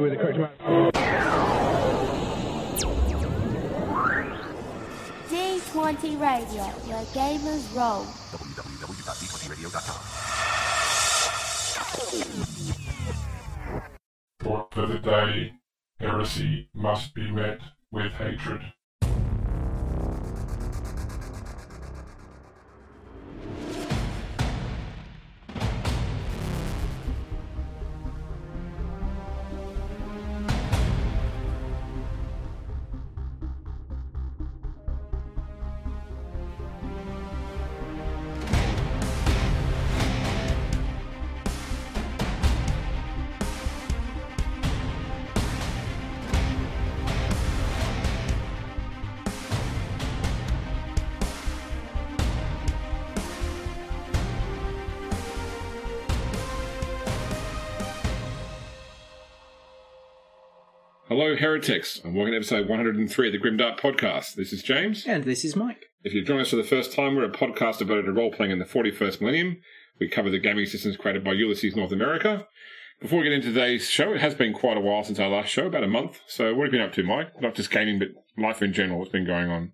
Gary with the correct amount. D20 Radio, where gamers roll. But for the day, heresy must be met with hatred. Heretics, and welcome to episode 103 of the Grim Dark Podcast. This is James. And this is Mike. If you've joined us for the first time, we're a podcast devoted to role playing in the 41st millennium. We cover the gaming systems created by Ulisses North America. Before we get into today's show, it has been quite a while since our last show, about a month. So, what have you been up to, Mike? Not just gaming, but life in general. What's been going on?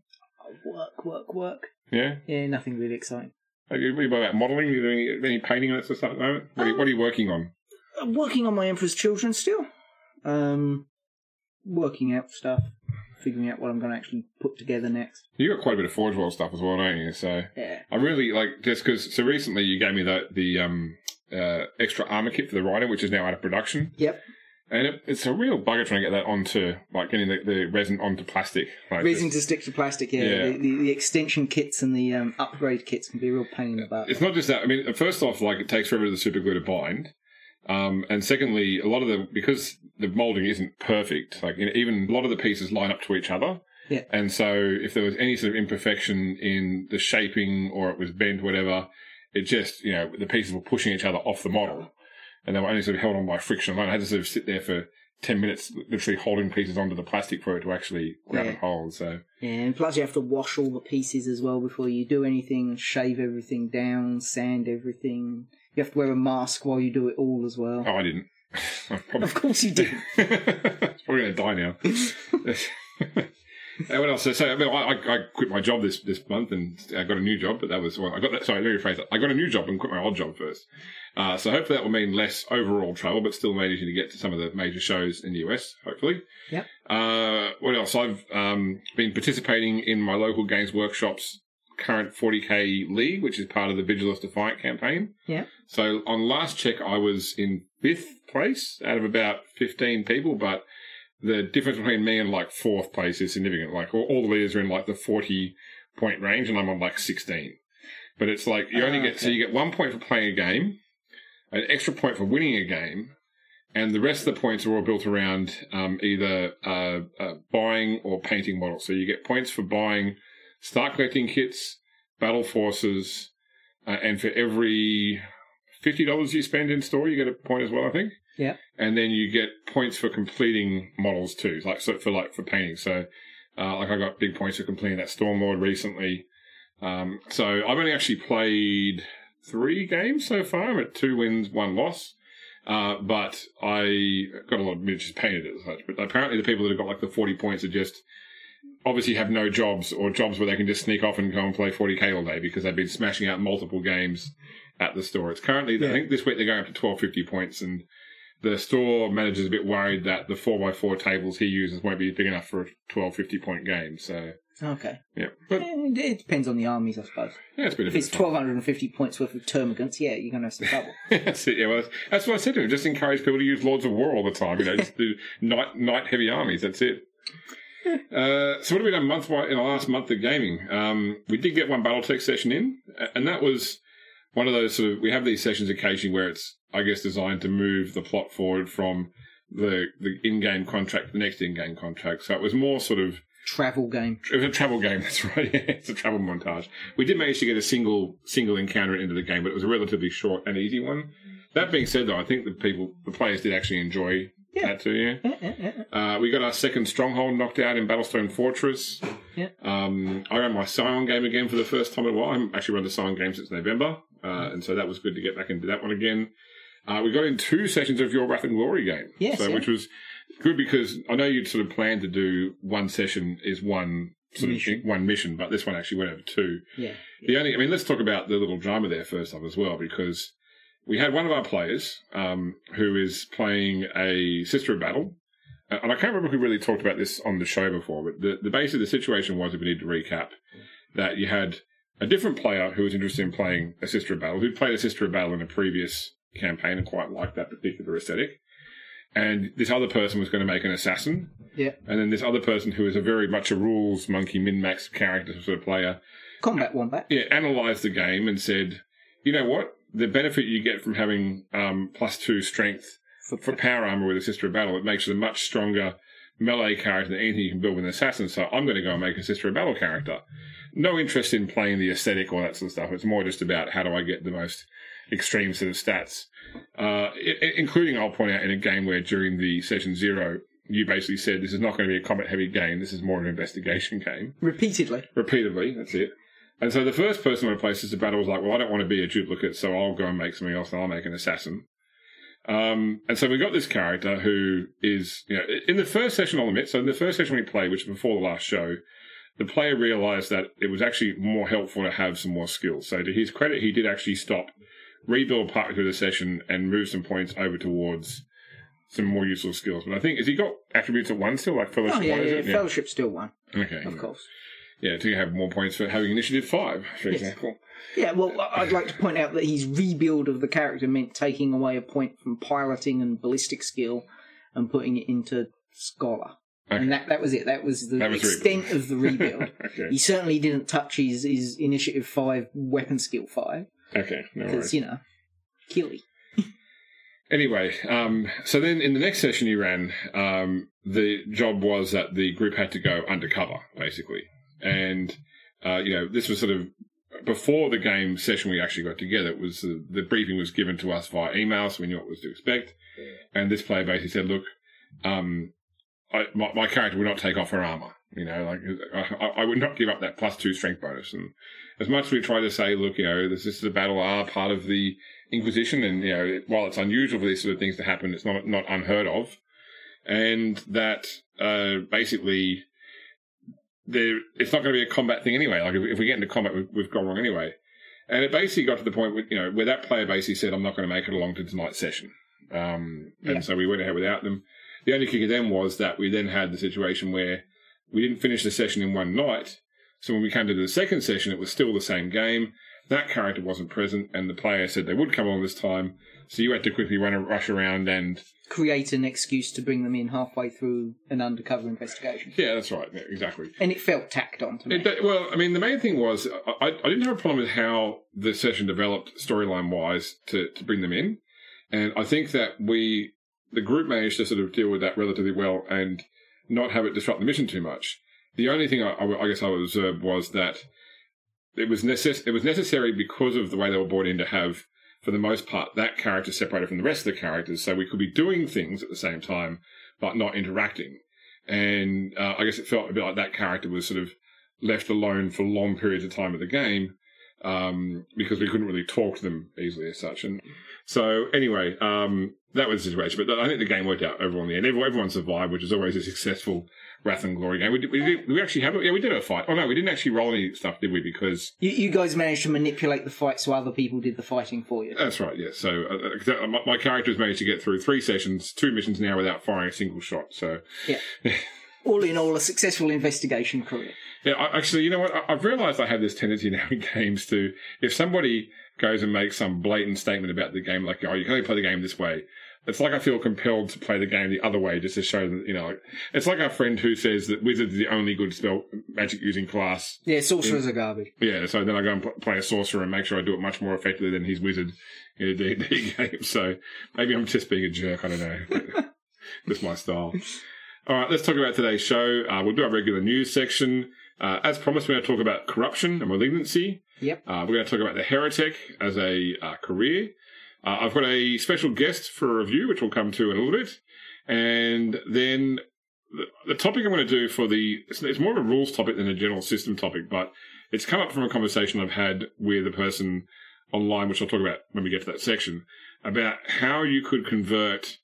Work, work, work. Yeah? Yeah, nothing really exciting. Are you, what about modelling? Are you doing any painting and that sort of stuff at the moment? What are, you, what are you working on? I'm working on my Emperor's Children still. Um, working out stuff, figuring out what I'm going to actually put together next. You got quite a bit of Forge World stuff as well, don't you? So, Yeah. I really like just because. So recently, you gave me the the um uh extra armor kit for the rider, which is now out of production. Yep. And it, it's a real bugger trying to get that onto, like, getting the, the resin onto plastic. Like Reason just- to stick to plastic, yeah. Yeah. The, the, the extension kits and the um, upgrade kits can be a real pain in the butt. It's not just that. I mean, first off, like, it takes forever for the super glue to bind. Um, and secondly, a lot of the, because the molding isn't perfect, like, even a lot of the pieces line up to each other. Yeah. And so if there was any sort of imperfection in the shaping or it was bent, whatever, it just, you know, the pieces were pushing each other off the model. And they were only sort of held on by friction alone. I had to sort of sit there for 10 minutes, literally holding pieces onto the plastic for it to actually grab Yeah. and hold. So, yeah, And plus, you have to wash all the pieces as well before you do anything, shave everything down, sand everything. You have to wear a mask while you do it all as well. oh, I didn't. Of course you do. probably going to die now. And what else? So, so I, mean, I, I quit my job this, this month and I got a new job, but that was, well, I got that, sorry, let me rephrase that. I got a new job and quit my old job first. Uh, so hopefully that will mean less overall travel, but still managing to get to some of the major shows in the US, hopefully. Yeah. Uh, what else? I've, um, been participating in my local games workshops current 40k league, which is part of the Vigilus Defiant campaign. Yeah. So on last check, I was in fifth place out of about 15 people, but the difference between me and like fourth place is significant. Like all, all the leaders are in like the 40 point range and I'm on like 16. But it's like you only Ah, get, so you get one point for playing a game, an extra point for winning a game, and the rest of the points are all built around um, either uh, uh, buying or painting models. So you get points for buying start collecting kits, battle forces, uh, and for every fifty dollars you spend in store, you get a point as well. I think. Yeah. And then you get points for completing models too, like so for like for painting. So, uh, like I got big points for completing that Stormlord recently. Um, so I've only actually played three games so far. I'm at two wins, one loss. Uh, but I got a lot of miniatures painted as such. But apparently the people that have got like the 40 points are just obviously have no jobs or jobs where they can just sneak off and go and play 40k all day because they've been smashing out multiple games at the store. It's currently, I think this week they're going up to 1250 points and the store manager's a bit worried that the 4x4 tables he uses won't be big enough for a 1250 point game. So, Okay. yeah. But And it depends on the armies, I suppose. yeah, it's been If it's of fun. 1,250 points worth of termagants, yeah, you're going to have some trouble. that's it. Yeah, well, that's, that's what I said to him. Just encourage people to use Lords of War all the time. You know, just do night night heavy armies. That's it. Uh, so what have we done month in the last month of gaming? Um, we did get one BattleTech session in, and that was one of those sort of. We have these sessions occasionally where it's, I guess, designed to move the plot forward from the the in-game contract to the next in-game contract. So it was more sort of Travel game. it was a travel game. That's right. Yeah, it's a travel montage. We did manage to get a single single encounter into the game, but it was a relatively short and easy one. That being said, though, I think the people, the players, did actually enjoy Yeah. that too. Yeah. Yeah, yeah, yeah. Uh, we got our second stronghold knocked out in Blackstone Fortress. Yeah. Um, I ran my Scion game again for the first time in a while. I haven't actually run the Scion game since November, uh, and so that was good to get back into that one again. Uh, we got in two sessions of your Wrath and Glory game, Yes, so which was good because I know you'd sort of planned to do one session is one sort Mission. of one mission, but this one actually went over two. Yeah. The only, I mean, let's talk about the little drama there first off as well, because we had one of our players um, who is playing a Sister of Battle, Uh, and I can't remember if we really talked about this on the show before, but the, the base of the situation was, if we need to recap, that you had a different player who was interested in playing a Sister of Battle, who'd played a Sister of Battle in a previous campaign and quite liked that particular aesthetic. And this other person was going to make an assassin. Yeah. And then this other person who is a very much a rules monkey min max character sort of player Combat Wombat. yeah, analyzed the game and said, you know what? The benefit you get from having um, plus two strength For, for power armor with a Sister of Battle, it makes it a much stronger melee character than anything you can build with an assassin. So I'm going to go and make a Sister of Battle character. No interest in playing the aesthetic or that sort of stuff. It's more just about how do I get the most extreme set of stats. Uh, i- i- including, I'll point out, in a game where during the session zero, you basically said this is not going to be a combat heavy game. This is more an investigation game Repeatedly. repeatedly. That's it. And so the first person I played Sister Battle was like, well, I don't want to be a duplicate, so I'll go and make something else and I'll make an assassin. Um, and so we got this character who is, you know, in the first session, I'll admit, so in the first session we played, which was before the last show, the player realized that it was actually more helpful to have some more skills. So to his credit, he did actually stop, rebuild partway through the session, and move some points over towards some more useful skills. But I think, has he got attributes at one still, like fellowship Oh, yeah, one, yeah, it? Fellowship still won, Okay. of course. Yeah, to have more points for having initiative five, for Yes. example. Yeah, well, I'd like to point out that his rebuild of the character meant taking away a point from piloting and ballistic skill and putting it into scholar. Okay. And that, that was it. That was the That was extent of the rebuild. okay. he certainly didn't touch his, his initiative 5 weapon skill 5 Okay. No because, you know, killy. Anyway, um, so then in the next session you ran, um, the job was that the group had to go undercover, basically. And, uh, you know, this was sort of before the game session we actually got together. It was uh, the briefing was given to us via email, so we knew what was to expect. And this player basically said, "Look, um, I, my, my character would not take off her armor. You know, like I, I would not give up that plus two strength bonus. And as much as we try to say, look, you know, this, this is a battle are part of the Inquisition, and you know, while it's unusual for these sort of things to happen, it's not not unheard of, and that uh, basically there it's not going to be a combat thing anyway. Like if, if we get into combat, we've, we've gone wrong anyway. And it basically got to the point where you know where that player basically said, "I'm not going to make it along to tonight's session," um, and Yeah. so we went ahead without them. The only kicker then was that we then had the situation where we didn't finish the session in one night. So when we came to the second session, it was still the same game. That character wasn't present, and the player said they would come on this time. So you had to quickly run a rush around and Create an excuse to bring them in halfway through an undercover investigation. yeah, that's right, yeah, exactly. And it felt tacked on to me. It, well, I mean, the main thing was I, I didn't have a problem with how the session developed storyline wise to, to bring them in, and I think that we the group managed to sort of deal with that relatively well and not have it disrupt the mission too much. The only thing I, I, guess I would observe was that it was necess- it was necessary because of the way they were brought in to have, for the most part, that character separated from the rest of the characters, so we could be doing things at the same time but not interacting. And uh, I guess it felt a bit like that character was sort of left alone for long periods of time of the game um, because we couldn't really talk to them easily as such. And so, anyway, um, that was the situation. But I think the game worked out overall in the end. Everyone, everyone survived, which is always a successful Wrath and Glory game. We did, we, did, we actually have it. Yeah, we did a fight. Oh no, we didn't actually roll any stuff, did we? Because You, you guys managed to manipulate the fight so other people did the fighting for you. that's right. Yeah. So uh, 'cause, uh, my, my character has managed to get through three sessions, two missions now without firing a single shot. So Yeah. All in all, a successful investigation career. Yeah, I, actually, you know what? I, I've realised I have this tendency now in games to, if somebody goes and makes some blatant statement about the game, like, oh, you can only play the game this way, it's like I feel compelled to play the game the other way just to show that, you know, like, it's like our friend who says that Wizard is the only good spell magic using class. Yeah, sorcerers are garbage. Yeah, so then I go and pl- play a sorcerer and make sure I do it much more effectively than his Wizard in a D&D game. So maybe I'm just being a jerk, I don't know. That's my style. All right, let's talk about today's show. Uh, we'll do our regular news section. Uh, as promised, we're going to talk about corruption and malignancy. Yep. Uh, we're going to talk about the heretic as a uh, career. Uh, I've got a special guest for a review, which we'll come to in a little bit. And then the, the topic I'm going to do for the, it's, it's more of a rules topic than a general system topic, but it's come up from a conversation I've had with a person online, which I'll talk about when we get to that section, about how you could convert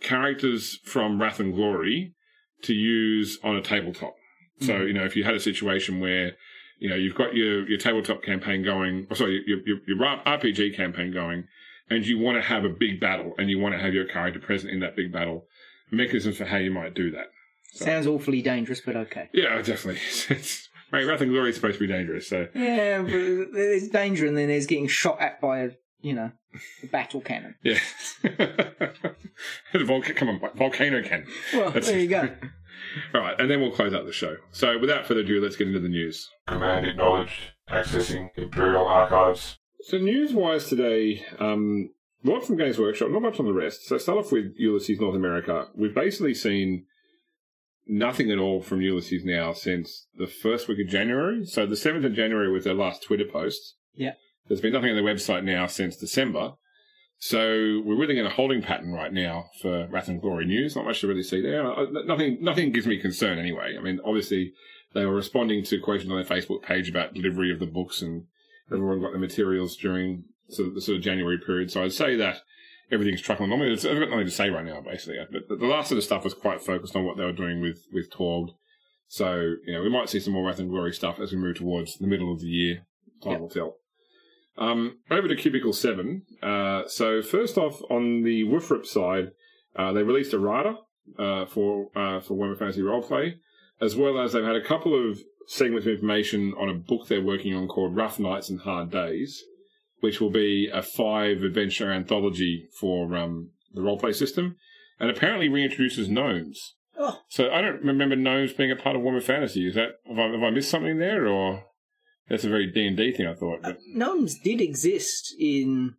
characters from Wrath and Glory to use on a tabletop. So, Mhm. you know, if you had a situation where, you know, you've got your, your tabletop campaign going, or sorry, your, your, your RPG campaign going, and you want to have a big battle and you want to have your character present in that big battle, mechanisms for how you might do that. So- Sounds awfully dangerous, but okay. Yeah, definitely. It's, mate, Wrath and Glory is supposed to be dangerous, so. Yeah, but there's danger, and then there's getting shot at by a, you know, a battle cannon. Yeah. Volca- come on, volcano can. Well, That's- there you go. All right, and then we'll close out the show. So, without further ado, let's get into the news. Command acknowledged. Accessing Imperial Archives. So, news wise today, um, a lot from Games Workshop, not much on the rest. So, start off with Ulisses North America. We've basically seen nothing at all from Ulisses now since the first week of January. So, the 7th of January was their last Twitter post. Yeah. There's been nothing on their website now since December. So we're really in a holding pattern right now for Wrath and Glory news. Not much to really see there. Nothing, nothing gives me concern anyway. I mean, obviously they were responding to questions on their Facebook page about delivery of the books, and everyone got the materials during sort of the sort of January period. So I'd say that everything's trucking along. It's, I've got nothing to say right now, basically. But the last sort of stuff was quite focused on what they were doing with with Torg. So you know, we might see some more Wrath and Glory stuff as we move towards the middle of the year. Time Yep. will tell. Um, over to Cubicle 7. Uh, so, first off, on the WFRP side, uh, they released a rider uh, for uh, for Warhammer Fantasy Roleplay, as well as they've had a couple of segments of information on a book they're working on called Rough Nights and Hard Days, which will be a five adventure anthology for um, the roleplay system, and apparently reintroduces gnomes. Oh, So I don't remember gnomes being a part of Warhammer Fantasy. Is that have I, have I missed something there, or that's a very D and D thing? I thought. uh, gnomes did exist in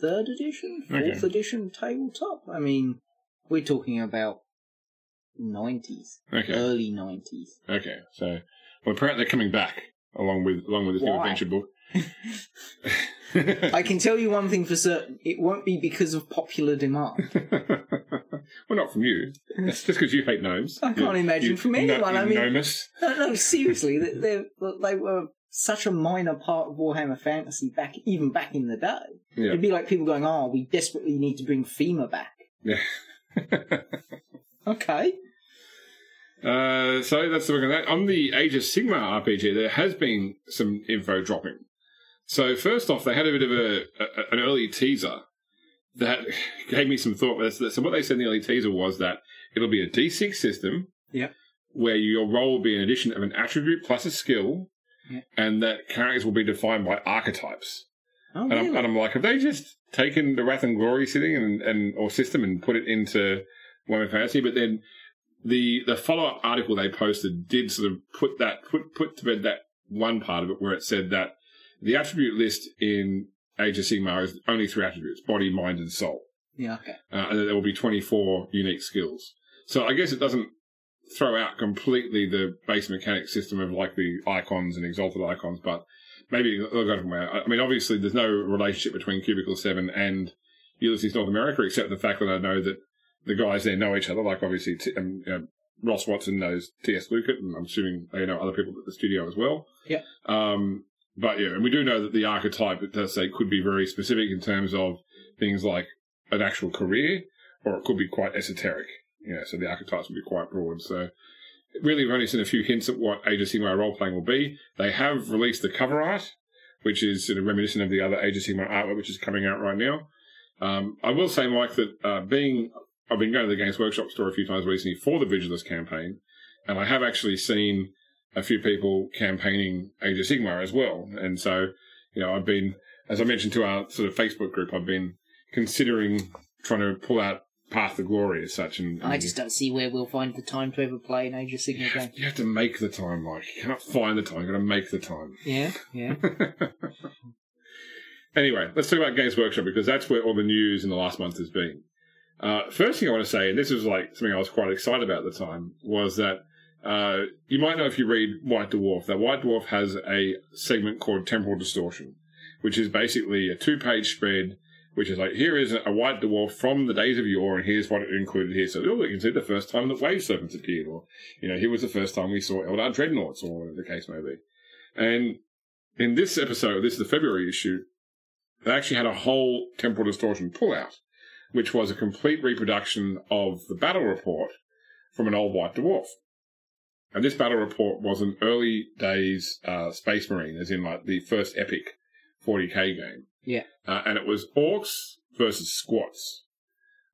third edition, fourth Okay. edition tabletop. I mean, we're talking about nineties, okay. early nineties. Okay, so well, apparently they're coming back along with along with this new adventure book. I can tell you one thing for certain: it won't be because of popular demand. well, not from you. It's just because you hate gnomes. I can't You- imagine you from anyone. I mean- gnomus. No, no, seriously, they, they were such a minor part of Warhammer Fantasy back, even back in the day. Yeah. It'd be like people going, "Oh, we desperately need to bring Fimir back." Yeah. Okay, Uh, so that's the work on that. On the Age of Sigmar RPG, there has been some info dropping. So first off, they had a bit of a, a an early teaser that gave me some thought. So what they said in the early teaser was that it'll be a D6 system. Yep. Where your role will be an addition of an attribute plus a skill, Yep. and that characters will be defined by archetypes. oh And, I'm, and I'm like, have they just taken the Wrath and Glory setting and, and or system and put it into Warhammer Fantasy? But then the the follow up article they posted did sort of put that put put to bed that one part of it where it said that the attribute list in Age of Sigmar is only three attributes: body, mind, and soul, yeah, okay. uh, and there will be 24 unique skills. So I guess it doesn't throw out completely the base mechanic system of like the icons and exalted icons, but maybe they'll go from where. I mean, obviously, there's no relationship between Cubicle 7 and Ulisses North America, except the fact that I know that the guys there know each other. Like, obviously, t- um, Ross Watson knows T.S. Luckett, and I'm assuming they know other people at the studio as well. Yeah. Um, but yeah, and we do know that the archetype, it does say, could be very specific in terms of things like an actual career, or it could be quite esoteric. Know, so the archetypes would be quite broad. So really, we've only seen a few hints at what Age of Sigmar role playing will be. They have released the cover art, which is sort of reminiscent of the other Age of Sigmar artwork, which is coming out right now. Um, I will say, Mike, that uh, being I've been going to the Games Workshop store a few times recently for the Vigilus campaign, and I have actually seen a few people campaigning Age of Sigmar as well. And so, you know, I've been, as I mentioned to our sort of Facebook group, I've been considering trying to pull out Path to Glory as such. And, I just don't see where we'll find the time to ever play an Age of Sigmar game. you have to make the time, Mike. You can't find the time. You've got to make the time. Yeah, yeah. anyway, let's talk about Games Workshop because that's where all the news in the last month has been. Uh, first thing I want to say, and this was like something I was quite excited about at the time, was that uh, you might know if you read White Dwarf that White Dwarf has a segment called Temporal Distortion, which is basically a two-page spread, which is like here is a White Dwarf from the days of yore, and here's what it included here. So oh, you can see the first time that Wave Serpents appeared, or you know, here was the first time we saw Eldar Dreadnoughts, or whatever the case may be. And in this episode, this is the February issue, they actually had a whole temporal distortion pullout, which was a complete reproduction of the battle report from an old White Dwarf. And this battle report was an early days uh, Space Marine, as in like the first epic 40k game. Yeah. Uh, and it was orcs versus squats.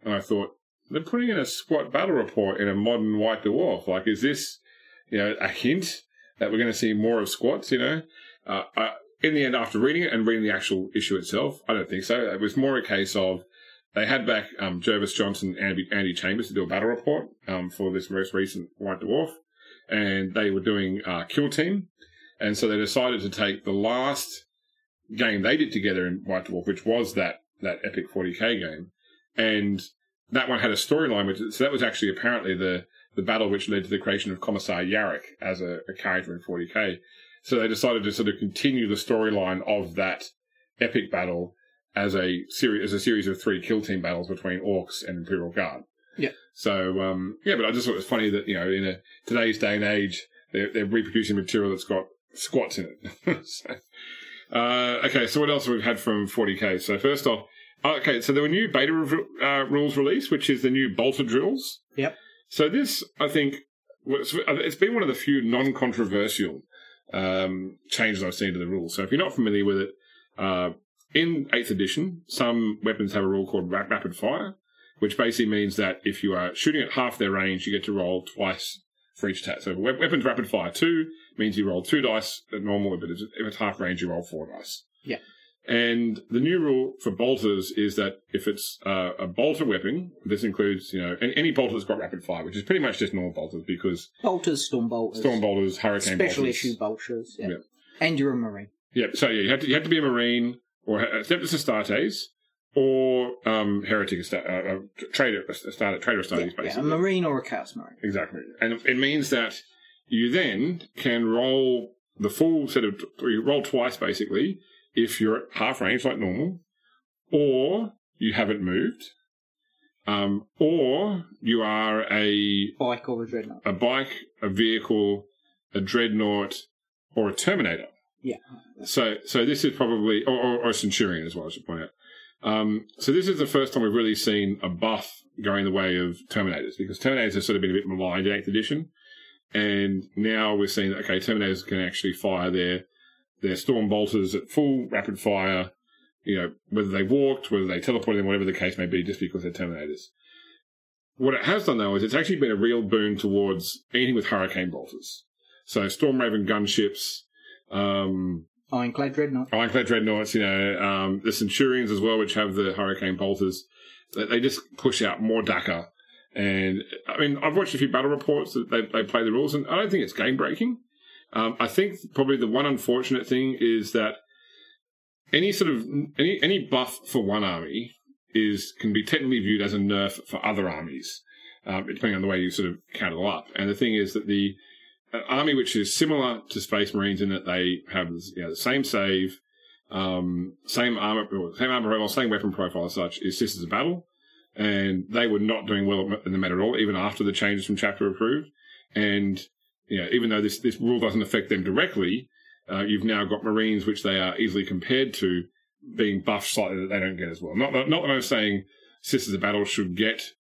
And I thought, they're putting in a squat battle report in a modern White Dwarf. Like, is this, you know, a hint that we're going to see more of squats, you know? Uh, I, in the end, after reading it and reading the actual issue itself, I don't think so. It was more a case of they had back um, Jervis Johnson and Andy, Andy Chambers to do a battle report um, for this most recent White Dwarf, and they were doing uh, Kill Team, and so they decided to take the last game they did together in White Dwarf, which was that that epic 40k game, and that one had a storyline, which so that was actually apparently the the battle which led to the creation of Commissar Yarrick as a, a character in 40k. So they decided to sort of continue the storyline of that epic battle as a series as a series of three kill team battles between orcs and Imperial Guard. So um, yeah, but I just thought it was funny that you know in a today's day and age they're, they're reproducing material that's got squats in it. so, uh, okay, so what else have we had from 40k? So first off, okay, so there were new beta rev- uh, rules released, which is the new bolter drills. Yep. So this, I think, it's been one of the few non-controversial um, changes I've seen to the rules. So if you're not familiar with it, uh, in 8th edition, some weapons have a rule called rapid fire, which basically means that if you are shooting at half their range, you get to roll twice for each attack. So we- weapon's rapid fire 2 means you roll two dice at normal, but if it's half range, you roll four dice. Yeah. And the new rule for bolters is that if it's uh, a bolter weapon, this includes, you know, any, any bolter that's got rapid fire, which is pretty much just normal bolters because Bolters, storm bolters, storm bolters, hurricane special bolters. issue bolters, yeah. Yeah. and you're a marine. Yeah, so yeah, you have to you have to be a marine or Adeptus Astartes or um, heretic uh, uh, traitor Astartes, traitor Astartes, Yeah, yeah, a marine or a chaos marine. Exactly, and it means that you then can roll the full set of you roll twice basically if you're at half range like normal, or you haven't moved, um, or you are a Bike or a dreadnought. a bike, a vehicle, a dreadnought, or a terminator. Yeah. So, so this is probably, or, or, or a centurion as well, I should point out. Um, so this is the first time we've really seen a buff going the way of Terminators because Terminators have sort of been a bit maligned in 8th edition. And now we're seeing that, okay, Terminators can actually fire their, their storm bolters at full rapid fire, you know, whether they walked, whether they teleported, them, whatever the case may be, just because they're Terminators. What it has done though is it's actually been a real boon towards anything with hurricane bolters. So Storm Raven gunships, um, Ironclad dreadnought. Ironclad dreadnoughts, you know, um, the Centurions as well, which have the hurricane bolters. They, just push out more dakka. And I mean, I've watched a few battle reports that they, they play the rules, and I don't think it's game breaking. Um, I think probably the one unfortunate thing is that any sort of any any buff for one army is can be technically viewed as a nerf for other armies, um, depending on the way you sort of count it up. And the thing is that the an army which is similar to Space Marines in that they have you know, the same save, um, same armor, same armor profile, same weapon profile as such is Sisters of Battle, and they were not doing well in the meta at all, even after the changes from Chapter approved. And you know, even though this this rule doesn't affect them directly, uh, you've now got Marines which they are easily compared to being buffed slightly that they don't get as well. Not not that I'm saying Sisters of Battle should get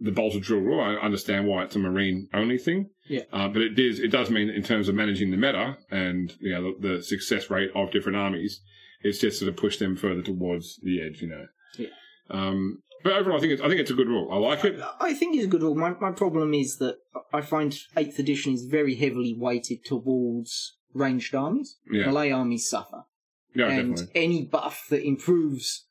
the bolter drill rule. I understand why it's a marine only thing. Yeah. Uh, but it does it does mean in terms of managing the meta and you know the, the success rate of different armies, it's just sort of pushed them further towards the edge. You know. Yeah. Um, but overall, I think it's I think it's a good rule. I like it. I think it's a good rule. My, my problem is that I find 8th edition is very heavily weighted towards ranged armies. Yeah. Melee armies suffer. Yeah, and definitely. any buff that improves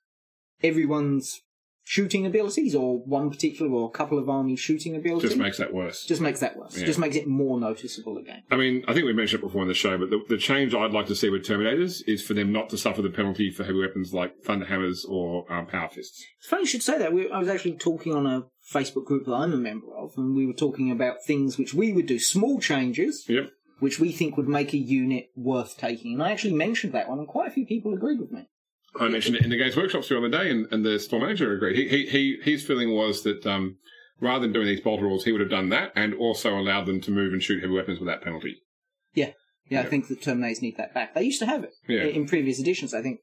everyone's shooting abilities or one particular or a couple of armies shooting ability Just makes that worse. just makes that worse. Yeah. Just makes it more noticeable again. I mean, I think we mentioned it before in the show, but the, the change I'd like to see with Terminators is for them not to suffer the penalty for heavy weapons like thunder hammers or um, Power Fists. It's funny you should say that. We, I was actually talking on a Facebook group that I'm a member of, and we were talking about things which we would do, small changes, Yep. which we think would make a unit worth taking. And I actually mentioned that one, and quite a few people agreed with me. I mentioned it in the Games Workshops the other day, and, and the store manager agreed. He, he, he, his feeling was that um, rather than doing these bolt rules, he would have done that and also allowed them to move and shoot heavy weapons without penalty. Yeah, Yeah. I think the Terminators need that back. They used to have it Yeah. in previous editions. I think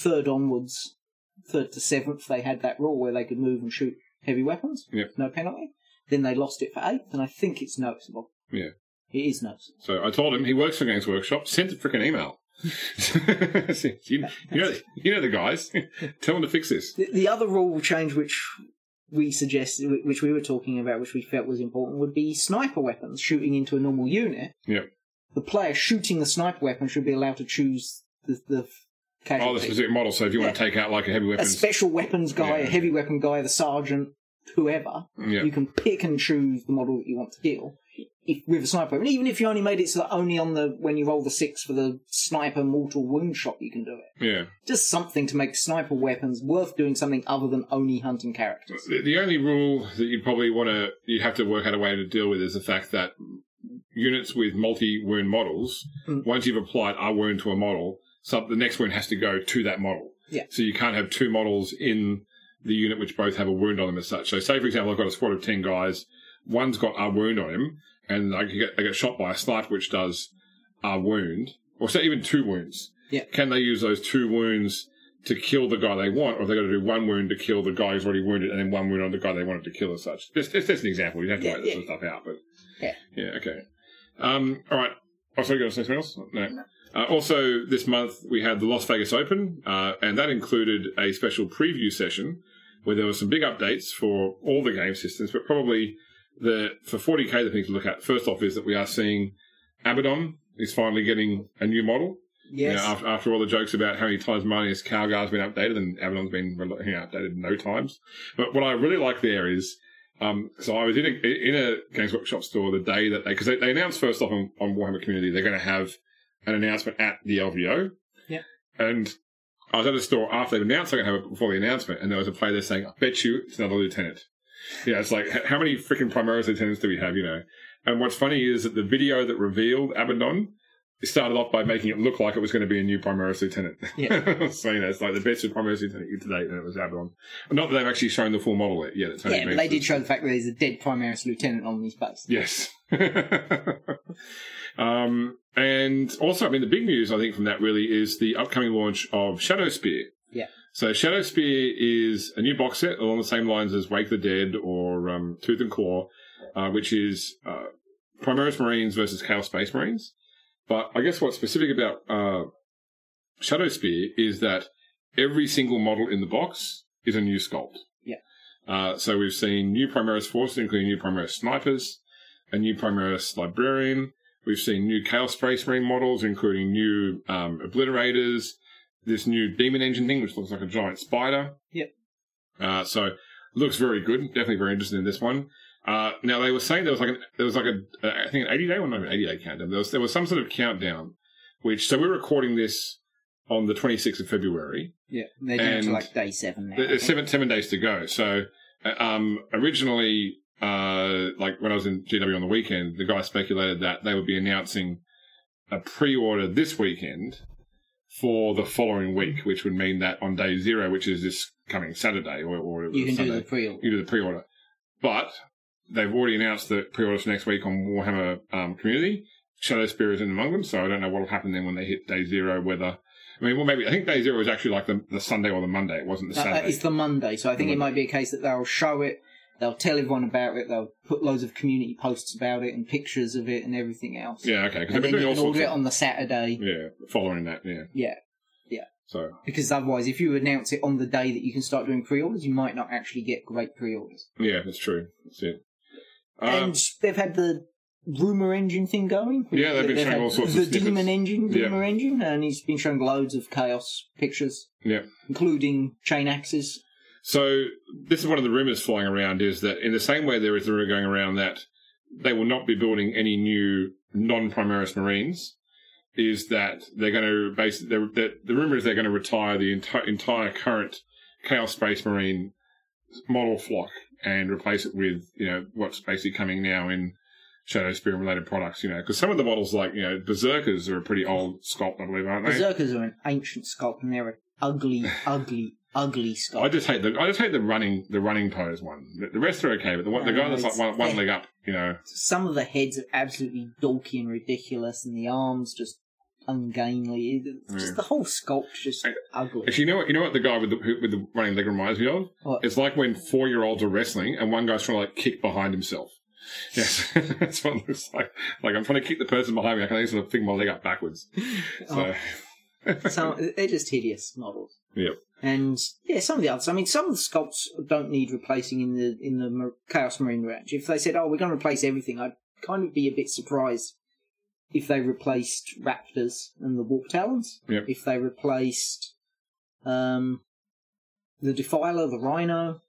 third onwards, third to seventh, they had that rule where they could move and shoot heavy weapons, Yep. no penalty. Then they lost it for eighth, and I think it's noticeable. Yeah. It is noticeable. So I told him he works for Games Workshop. Sent a freaking email. you, you know, you know the guys. Tell them to fix this. The, the other rule change which we suggested, which we were talking about, which we felt was important, would be sniper weapons shooting into a normal unit. Yeah. The player shooting the sniper weapon should be allowed to choose the, the Oh, the specific model. So if you want to take out like a heavy weapon, a special weapons guy, Yeah. a heavy weapon guy, the sergeant, whoever. yeah, You can pick and choose the model that you want to kill. If, with a sniper weapon, even if you only made it so that only on the when you roll the six for the sniper mortal wound shot you can do it. yeah. Just something to make sniper weapons worth doing something other than only hunting characters. The, the only rule that you'd probably want to you'd have to work out a way to deal with is the fact that units with multi wound models, Mm. once you've applied a wound to a model, so the next wound has to go to that model. Yeah. So you can't have two models in the unit which both have a wound on them as such. So say for example, I've got a squad of ten guys. One's got a wound on him, and I get I get shot by a sniper which does a wound, or say even two wounds. Yeah. Can they use those two wounds to kill the guy they want, or they got to do one wound to kill the guy who's already wounded, and then one wound on the guy they wanted to kill as such? Just, just, just an example. You have to Yeah, work this yeah. sort of stuff out, but Yeah. yeah, okay. Um, all right. Oh, sorry, you got to say something else? No. Uh, also, this month we had the Las Vegas Open, uh, and that included a special preview session where there were some big updates for all the game systems, but probably the for 40k the thing to look at first off is that we are seeing Abaddon is finally getting a new model. You know, Yes. after, after all the jokes about how many times Marneus Calgar's been updated and Abaddon's been you know, updated no times. But what I really like there is, um, so I was in a, in a Games Workshop store the day that they, because they, they announced first off on, on Warhammer Community, they're going to have an announcement at the LVO. Yeah. And I was at the store after they've announced they're going to have it before the announcement, and there was a player there saying, I bet you it's another lieutenant. Yeah, it's like, how many freaking Primaris lieutenants do we have, you know? And what's funny is that the video that revealed Abaddon started off by making it look like it was going to be a new Primaris lieutenant. Yeah. so, you know, it's like the best of Primaris lieutenant to date, and it was Abaddon. Not that they've actually shown the full model yet. Only yeah, but they did show the fact that there's a dead Primaris lieutenant on his base. Yes. um, and also, I mean, the big news, I think, from that really is the upcoming launch of Shadow Spear. Yeah. So Shadow Spear is a new box set along the same lines as Wake the Dead or um, Tooth and Claw, uh, which is uh, Primaris Marines versus Chaos Space Marines. But I guess what's specific about uh, Shadow Spear is that every single model in the box is a new sculpt. Yeah. Uh, so we've seen new Primaris forces, including new Primaris snipers, a new Primaris librarian. We've seen new Chaos Space Marine models, including new um, obliterators. This new demon engine thing, which looks like a giant spider. Yep. Uh, so looks very good. Definitely very interested in this one. Uh, now they were saying there was like an, there was like a uh, I think an eighty day one, not an eighty day countdown. There was there was some sort of countdown, which so we're recording this on the twenty sixth of February. Yeah, they're down to like day seven now. There's seven seven days to go. So, uh, um, originally, uh, like when I was in GW on the weekend, the guy speculated that they would be announcing a pre-order this weekend for the following week, which would mean that on day zero, which is this coming Saturday or, or You can do Sunday, the pre-order. you do the pre-order. But they've already announced the pre-orders next week on Warhammer um, Community. Shadow Spear is in among them, so I don't know what will happen then when they hit day zero. Whether I mean, well, maybe I think day zero is actually like the, the Sunday or the Monday. It wasn't the Uh, uh, Saturday. it's the Monday, so I think it might be a case that they'll show it, they'll tell everyone about it, they'll put loads of community posts about it and pictures of it and everything else. Yeah, okay. Because they've been doing all sorts it on the Saturday. yeah, following that. Yeah. Yeah. Yeah. So Because otherwise, if you announce it on the day that you can start doing pre-orders, you might not actually get great pre-orders. yeah, that's true. That's it. Um, and they've had the rumor engine thing going. Yeah, they've been showing all sorts the of snippets. demon engine, Yeah. rumor engine, and he's been showing loads of chaos pictures, yeah. including chain axes. So this is one of the rumors flying around is that in the same way there is the rumor going around that they will not be building any new non-Primaris Marines, is that they're going to they're, the the rumor is they're going to retire the entire entire current Chaos Space Marine model flock and replace it with you know what's basically coming now in Shadow Spear related products. You know, because some of the models like you know Berserkers are a pretty old sculpt, I believe, aren't they? Berserkers are an ancient sculpt, and they're an ugly, ugly, ugly sculpt. I just hate the I just hate the running the running pose one. The, the rest are okay, but the one the guy that's like one, one leg up, you know. Some of the heads are absolutely dorky and ridiculous, and the arms just ungainly. Just Yeah. the whole sculpt's just I- ugly. Actually, you know what? You know what the guy with the who- with the running leg reminds me of? What? It's like when four year olds are wrestling and one guy's trying to like kick behind himself. Yes, that's what it looks like. Like I'm trying to kick the person behind me. I can only sort of fling my leg up backwards. Oh. So, so they're just hideous models. Yep. And yeah, some of the others. I mean, some of the sculpts don't need replacing in the in the Chaos Marine range. If they said, "Oh, we're going to replace everything," I'd kind of be a bit surprised if they replaced Raptors and the Warp Talons. Yep. If they replaced um, the Defiler, the Rhino,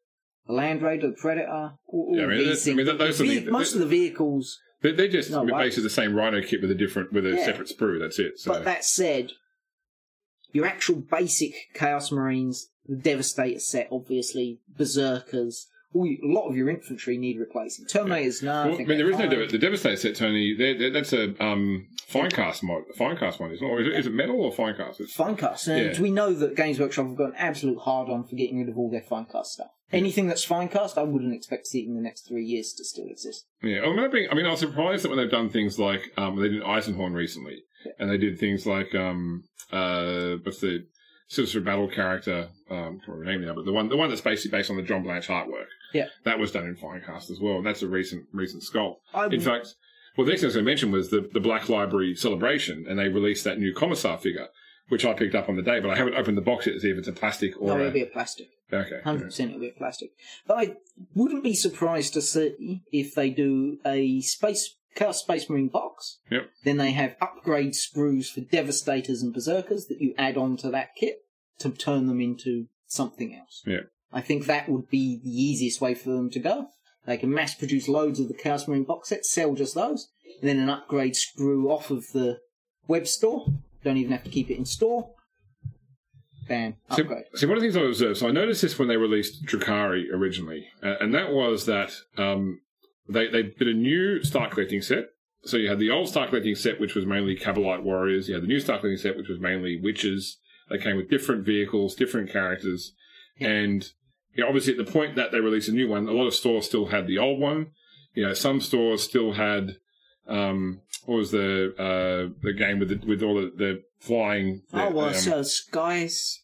the Land Raider, the Predator, all, all Yeah, I mean, these I mean, those The are the- most of the vehicles. they, they just No, basically the same Rhino kit with a different with a Yeah. separate sprue. That's it. So But that said, your actual basic Chaos Marines, the Devastator set, obviously, Berserkers, all you, a lot of your infantry need replacing. Terminators, no. Well, I think mean, there is no fine. Dev- the Devastator set, Tony. They're, they're- that's a um, Finecast mod, Finecast one? Is it, is it metal or Finecast? It's, Finecast, and Yeah. we know that Games Workshop have got an absolute hard on for getting rid of all their Finecast stuff. Anything that's Finecast, I wouldn't expect to see it in the next three years to still exist. yeah. I mean, I mean, I was surprised that when they've done things like um, they did Eisenhorn recently, and they did things like um, uh, what's the Citizen Battle character? Um, I can't remember her name now, but the one the one that's basically based on the John Blanche artwork. Yeah. that was done in Finecast as well. And that's a recent recent sculpt. I In fact, well, the next thing I was going to mention was the, the Black Library celebration, and they released that new Commissar figure, which I picked up on the day, but I haven't opened the box yet to see if it's a plastic or no, it'll be a plastic. okay. Hundred percent, it'll be a plastic. But I wouldn't be surprised to see if they do a space Chaos Space Marine box. Yep. Then they have upgrade sprues for Devastators and Berserkers that you add on to that kit to turn them into something else. Yeah. I think that would be the easiest way for them to go. They can mass produce loads of the Chaos Marine box sets, sell just those, and then an upgrade sprue off of the web store. Don't even have to keep it in store. Bam, So, upgrade. see, one of the things I observed, so I noticed this when they released Drukhari originally, uh, and that was that um, they, they did a new Start Collecting set. So you had the old Start Collecting set, which was mainly Cabalite Warriors. You had the new Start Collecting set, which was mainly Wyches. They came with different vehicles, different characters. Yeah. And you know, obviously, at the point that they released a new one, a lot of stores still had the old one. You know, some stores still had um, what was the uh, the game with the, with all the, the flying? Oh, the, well, um, so Skies.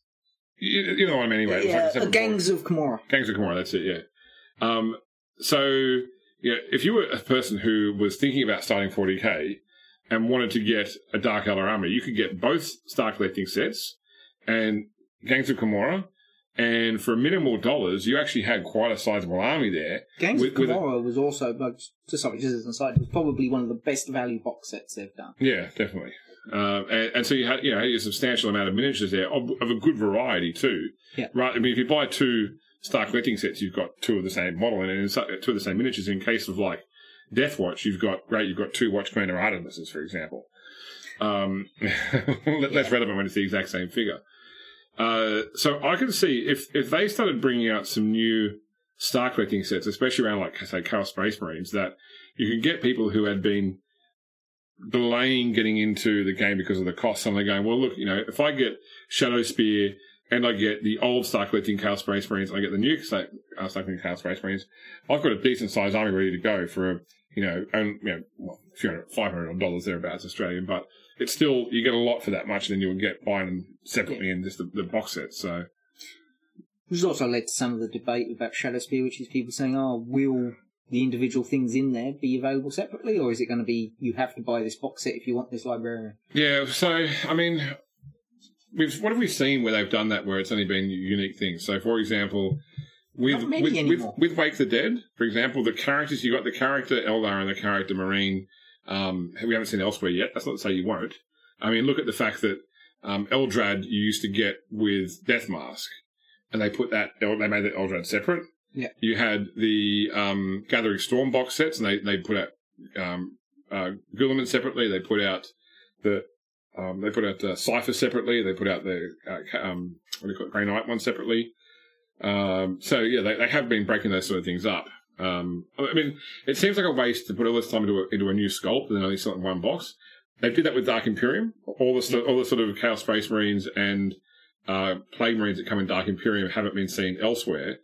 you, you know what I mean, anyway. Like yeah, a Gangs of Commorragh. Gangs of Commorragh, that's it, yeah. Um, so, yeah, if you were a person who was thinking about starting 40k and wanted to get a Dark Eldar army, you could get both Start Collecting sets and Gangs of Commorragh, and for a minimal dollars, you actually had quite a sizable army there. Gangs With- of with a- was also, like, just sorry, just as an aside, was probably one of the best value box sets they've done. Yeah, definitely. Um, and, and so you had, you know, a substantial amount of miniatures there of, of a good variety too. Yeah. Right. I mean, if you buy two Start Collecting sets, you've got two of the same model and in so- two of the same miniatures. In case of like Death Watch, you've got great. You've got two Watch Commander Artemises, for example. Um, less relevant when it's the exact same figure. Uh, so I can see if if they started bringing out some new Start Collecting sets, especially around like say Chaos Space Marines, that you can get people who had been delaying getting into the game because of the cost. And they're going, well, look, you know, if I get Shadow Spear and I get the old Start Collecting Chaos Space Marines, and I get the new Star, uh, Start Collecting Chaos Space Marines, I've got a decent sized army ready to go for a, you know, and, you know, well, a few hundred, five hundred dollars thereabouts Australian, but it's still you get a lot for that much, and then you'll get buying them separately in just the, the box set. So Which has also led to some of the debate about Shadow Spear, which is people saying, oh, will the individual things in there be available separately, or is it going to be you have to buy this box set if you want this librarian? Yeah, so I mean, we've what have we seen where they've done that where it's only been unique things? So, for example, with with, with with Wake the Dead, for example, the characters you got the character Eldar and the character Marine. Um, we haven't seen elsewhere yet. That's not to say you won't. I mean, look at the fact that um, Eldrad you used to get with Death Masque, and they put that they made that Eldrad separate. Yeah. You had the um, Gathering Storm box sets, and they they put out um, uh, separately. They put out the um, they put out uh, Cypher separately. They put out the uh, um, what do you call it, Grey Knight one separately. Um, so yeah, they, they have been breaking those sort of things up. Um, I mean, it seems like a waste to put all this time into a, into a new sculpt and then only sell it in one box. They did that with Dark Imperium. All the all the sort of Chaos Space Marines and uh, Plague Marines that come in Dark Imperium haven't been seen elsewhere.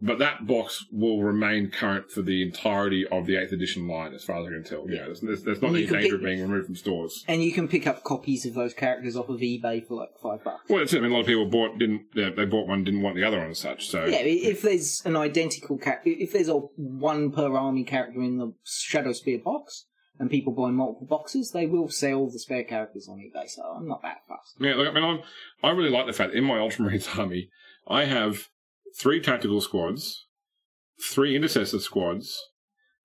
But that box will remain current for the entirety of the eighth edition line, as far as I can tell. Yeah, there's, there's, there's not any danger pick- of being removed from stores. And you can pick up copies of those characters off of eBay for like five bucks. Well, that's it. I mean, a lot of people bought didn't yeah, they bought one didn't want the other one as such. So Yeah, if there's an identical character, if there's a one per army character in the Shadow Spear box, and people buy multiple boxes, they will sell the spare characters on eBay. So I'm not that fussed. Yeah, look, I mean, I'm, I really like the fact that in my Ultramarines army, I have three tactical squads, three intercessor squads,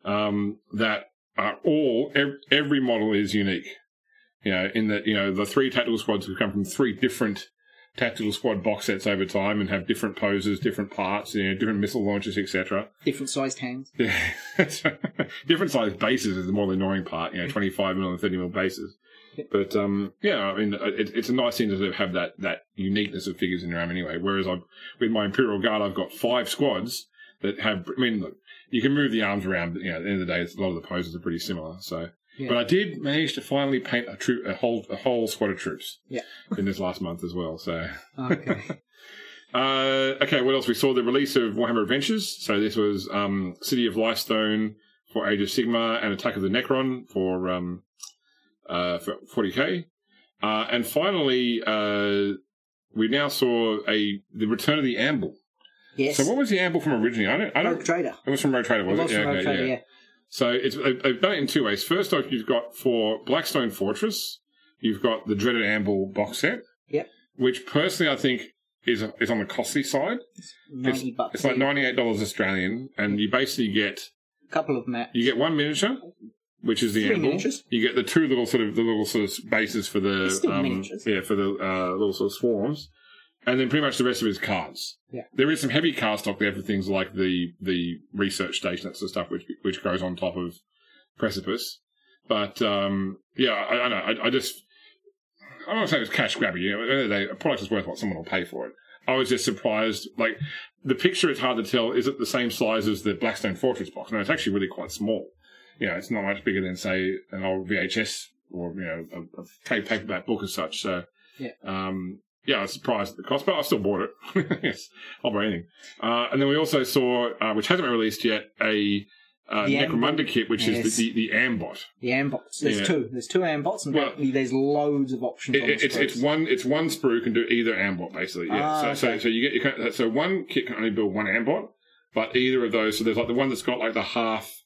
um, that are all, ev- every model is unique. You know, in that, you know, the three tactical squads have come from three different tactical squad box sets over time and have different poses, different parts, you know, different missile launchers, etc. Different sized hands. Yeah. Different sized bases is the more annoying part, you know, 25 mil and 30 mil bases. But, um, yeah, I mean, it, it's a nice thing to have that, that uniqueness of figures in your arm anyway. Whereas I, with my Imperial Guard, I've got five squads that have, I mean, look, you can move the arms around, but, you know, at the end of the day, it's, a lot of the poses are pretty similar. So, Yeah. but I did manage to finally paint a troop, a whole, a whole squad of troops. Yeah. In this last month as well. So, Okay. uh, okay, what else? We saw the release of Warhammer Adventures. So this was um, City of Lifestone for Age of Sigmar and Attack of the Necron for um, uh, for 40k. Uh, and finally, uh, we now saw a the return of the Ambull. yes. So what was the Ambull from originally? I don't. I don't. Rogue Trader. It was from Rogue Trader, was It it? was from Rogue okay, Trader, yeah. yeah. So it's they- they've done it in two ways. First off, you've got for Blackstone Fortress, you've got the dreaded Ambull box set. Yep. Which personally I think is is on the costly side. Ninety bucks. It's like ninety eight dollars Australian, and you basically get A couple of maps. you get one miniature, which is the Ambull. miniatures. You get the two little sort of the little sort of bases for the It's still um, miniatures. yeah for the uh, little sort of swarms, and then pretty much the rest of it is cars. Yeah. There is some heavy card stock there for things like the the research station, that sort of stuff, which which goes on top of Precipice. But um, yeah, I, I know. I, I just I'm not saying it's cash grabby. You know, at the end of the day, a product is worth what someone will pay for it. I was just surprised. Like the picture, it's hard to tell. Is it the same size as the Blackstone Fortress box? No, it's actually really quite small. You know, it's not much bigger than say an old VHS or you know a, a paperback book as such. So Yeah. um, yeah, I was surprised at the cost, but I still bought it. yes, I'll buy anything. Uh, and then we also saw, uh, which hasn't been released yet, a uh, Necromunda Ambot. kit, which Yes. is the, the, the Ambot. The Ambots. There's Yeah. two. There's two Ambots, and Well- there's loads of options. It, it, it's it's one it's one sprue can do either ambot basically. Yeah. Ah, so, so okay. so you get you can, so one kit can only build one ambot, but either of those. So there's like the one that's got like the half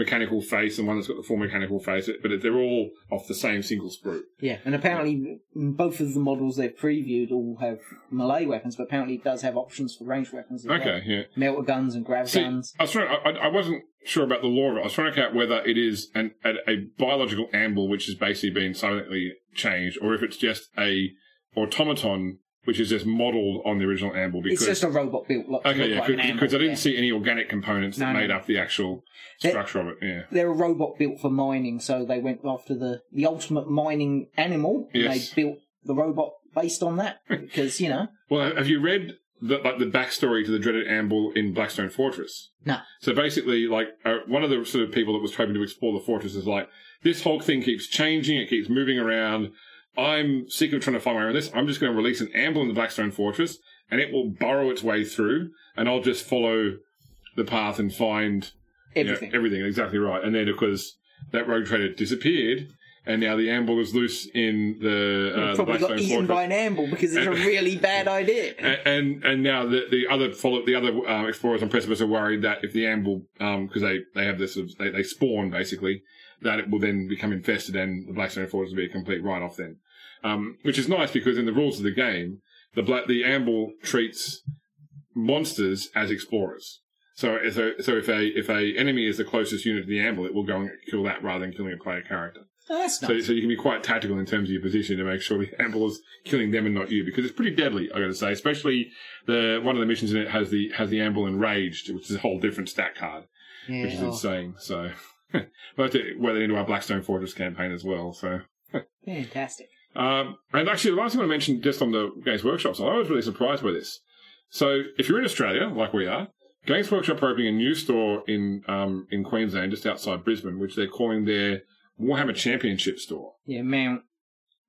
mechanical face and one that's got the full mechanical face, but they're all off the same single sprue. Yeah, and apparently both of the models they've previewed all have melee weapons, but apparently it does have options for ranged weapons as Okay, well. yeah. Melter guns and grav See, guns. I was trying. I, I wasn't sure about the lore of it. I was trying to out whether it is an, a, a biological ambull which has basically been silently changed, or if it's just a automaton which is just modelled on the original ambull. Because It's just a robot built. Look, Okay, yeah, like because I didn't yeah. see any organic components that No, made no. up the actual structure of it. Yeah. They're a robot built for mining, so they went after the the ultimate mining animal. and Yes. They built the robot based on that because you know. Well, have you read the like the backstory to the dreaded ambull in Blackstone Fortress? No. So basically, like uh, one of the sort of people that was hoping to explore the fortress is like this whole thing keeps changing, it keeps moving around. I'm sick of trying to find my way around this. I'm just going to release an ambull in the Blackstone Fortress, and it will burrow its way through, and I'll just follow the path and find you know, Everything. everything exactly right. And then of course that rogue trader disappeared, and now the ambull is loose in the, uh, the Probably got Blackstone eaten Fortress. by an ambull because it's a really bad idea. And and, and now the the other follow the other um, explorers on Precipice are worried that if the ambull because they they have this sort of, they they spawn basically that it will then become infested and the Blackstone Fortress will be a complete write off then, um, which is nice because in the rules of the game the black the ambull treats monsters as explorers. So, so, so if a if a enemy is the closest unit to the ambull, it will go and kill that rather than killing a player character. Oh, that's So, nice. so you can be quite tactical in terms of your position to make sure the ambull is killing them and not you, because it's pretty deadly. I got to say, especially the one of the missions in it has the has the ambull enraged, which is a whole different stat card, yeah, which is oh, insane. So, we'll have to weather into our Blackstone Fortress campaign as well. So, fantastic. um, and actually, the last thing I want to mention just on the Games Workshop side, I was really surprised by this. So, if you're in Australia, like we are, Games Workshop are opening a new store in um, in Queensland, just outside Brisbane, which they're calling their Warhammer Championship store. Yeah, Mount.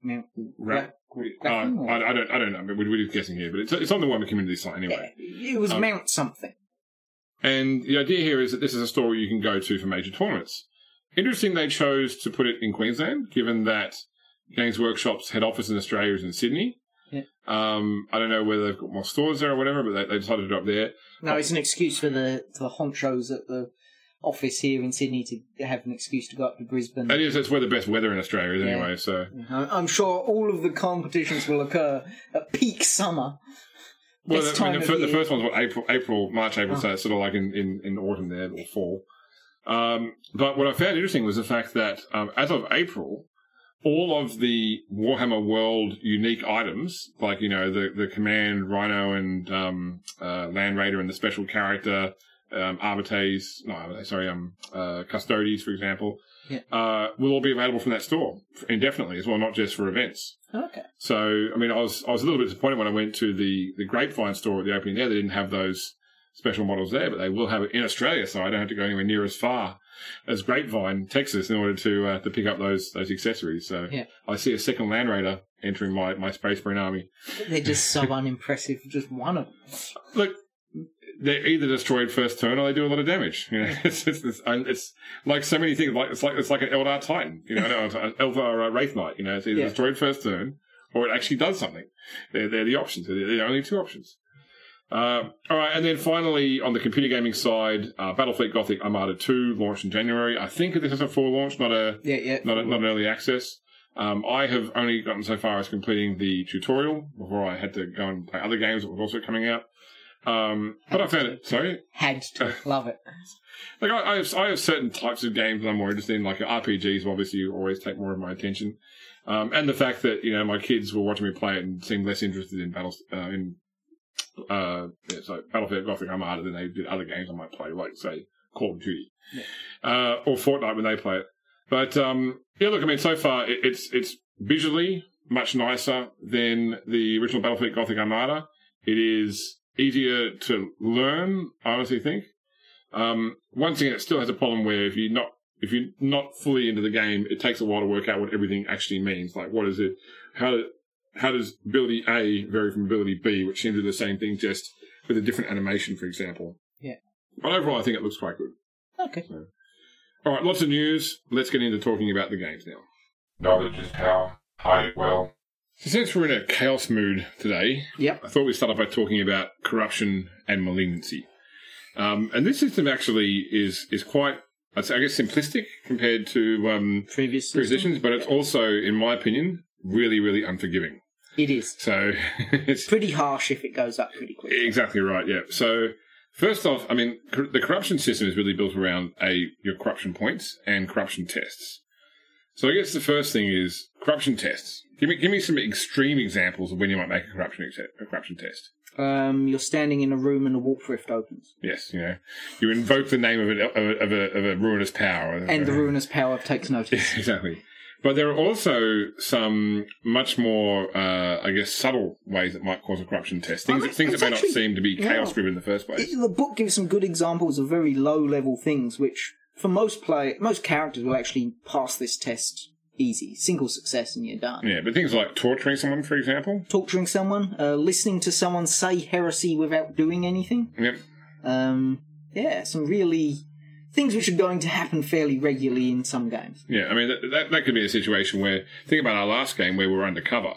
Mount. Ra- Gra- Uh, I, I don't, I don't know. I mean, we're, we're just guessing here, but it's, it's on the Warhammer community site anyway. It was Um, Mount something. And the idea here is that this is a store you can go to for major tournaments. Interesting they chose to put it in Queensland, given that Games Workshop's head office in Australia is in Sydney. Yeah. Um, I don't know whether they've got more stores there or whatever, but they, they decided to do it up there. No, it's an excuse for the the honchos at the office here in Sydney to have an excuse to go up to Brisbane. That is, that's where the best weather in Australia is Yeah. anyway, so. I'm sure all of the competitions will occur at peak summer. Well, This I mean, the, of the first one's what April, April, March, April, Oh. so it's sort of like in, in, in autumn there or fall. Um, but what I found interesting was the fact that um, as of April, all of the Warhammer World unique items, like you know the the Command Rhino and um, uh, Land Raider and the special character um, Arbites, no, sorry, um, uh, Custodes, for example, Yeah. uh, will all be available from that store indefinitely as well, not just for events. Okay. So, I mean, I was I was a little bit disappointed when I went to the the Grapevine store at the opening there. They didn't have those special models there, but they will have it in Australia, so I don't have to go anywhere near as far as Grapevine, Texas, in order to uh, to pick up those those accessories. So, Yeah. I see a second Land Raider entering my my Space Marine army. They're just so unimpressive. Just one of them. Look. They're either destroyed first turn or they do a lot of damage. You know, it's, it's, it's, it's like so many things. Like it's like it's like an Eldar Titan. You know, an Eldar uh, Wraith Knight. You know, it's either Yeah. destroyed first turn or it actually does something. They're, they're the options. They're the only two options. Uh, all right, and then finally on the computer gaming side, uh, Battlefleet Gothic Armada 2 launched in January. I think this is a full launch, not a Yeah, yeah. not, a, not an early access. Um, I have only gotten so far as completing the tutorial before I had to go and play other games that were also coming out. Um, but I found it. Sorry, Had to love it. like I, I have I have certain types of games that I'm more interested in. Like RPGs, obviously, you always take more of my attention. Um, and the fact that you know my kids were watching me play it and seemed less interested in battles uh, in uh, yeah, so Battlefleet Gothic Armada than they did other games I might play, like say Call of Duty uh, or Fortnite when they play it. But um, yeah, look, I mean, so far it, it's it's visually much nicer than the original Battlefleet Gothic Armada. It is easier to learn, I honestly think. Um, once again, it still has a problem where if you're not if you're not fully into the game, it takes a while to work out what everything actually means. Like, what is it? How how does ability A vary from ability B, which seems to do the same thing, just with a different animation, for example. Yeah. But overall, I think it looks quite good. Okay. All right, lots of news. Let's get into talking about the games now. Knowledge is power. Hide it well. So since we're in a chaos mood today, Yep. I thought we'd start off by talking about corruption and malignancy. Um, and this system actually is is quite, I guess, simplistic compared to um, Previous previous system? editions, but it's also, in my opinion, really, really unforgiving. It is. So it's Pretty harsh if it goes up pretty quick. exactly right. Yeah. So first off, I mean, cor- the corruption system is really built around a your corruption points and corruption tests. So I guess the first thing is corruption tests. Give me give me some extreme examples of when you might make a corruption ex- a corruption test. Um, you're standing in a room and a warp rift opens. Yes, you know, you invoke the name of, an, of, a, of, a, of a ruinous power, And the ruinous power takes notice. exactly. But there are also some much more, uh, I guess, subtle ways that might cause a corruption test. Things, I mean, things that may not seem to be chaos driven in the first place. The book gives some good examples of very low level things which for most play most characters will actually pass this test easy. Single success and you're done. Yeah, but things like torturing someone, for example. Torturing someone, uh, listening to someone say heresy without doing anything. Yep. Um, yeah, some really things which are going to happen fairly regularly in some games. Yeah, I mean that, that that could be a situation where think about our last game where we were undercover,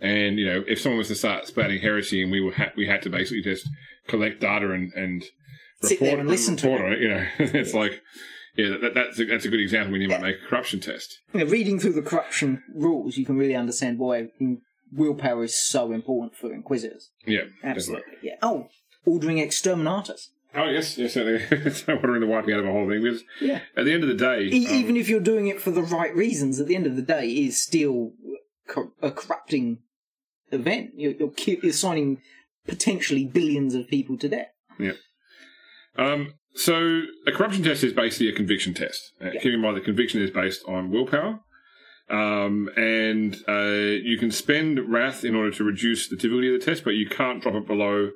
and you know if someone was to start spouting heresy and we were ha- we had to basically just collect data and and Sit there and listen to report on it. You know, it's like yeah, that, that's a, that's a good example when you might make a corruption test. You know, reading through the corruption rules, you can really understand why willpower is so important for Inquisitors. Yeah, Absolutely. Yeah. Oh, ordering exterminators. Oh yes, yes, certainly. It's ordering the wiping out of a whole thing because Yeah. at the end of the day, E- um, even if you're doing it for the right reasons, at the end of the day, it is still cor- a corrupting event. You're, you're, ki- you're signing potentially billions of people to death. Yeah. Um, so a corruption test is basically a conviction test. Uh, Yeah. Keep in mind the conviction is based on willpower. Um, and uh, you can spend wrath in order to reduce the difficulty of the test, but you can't drop it below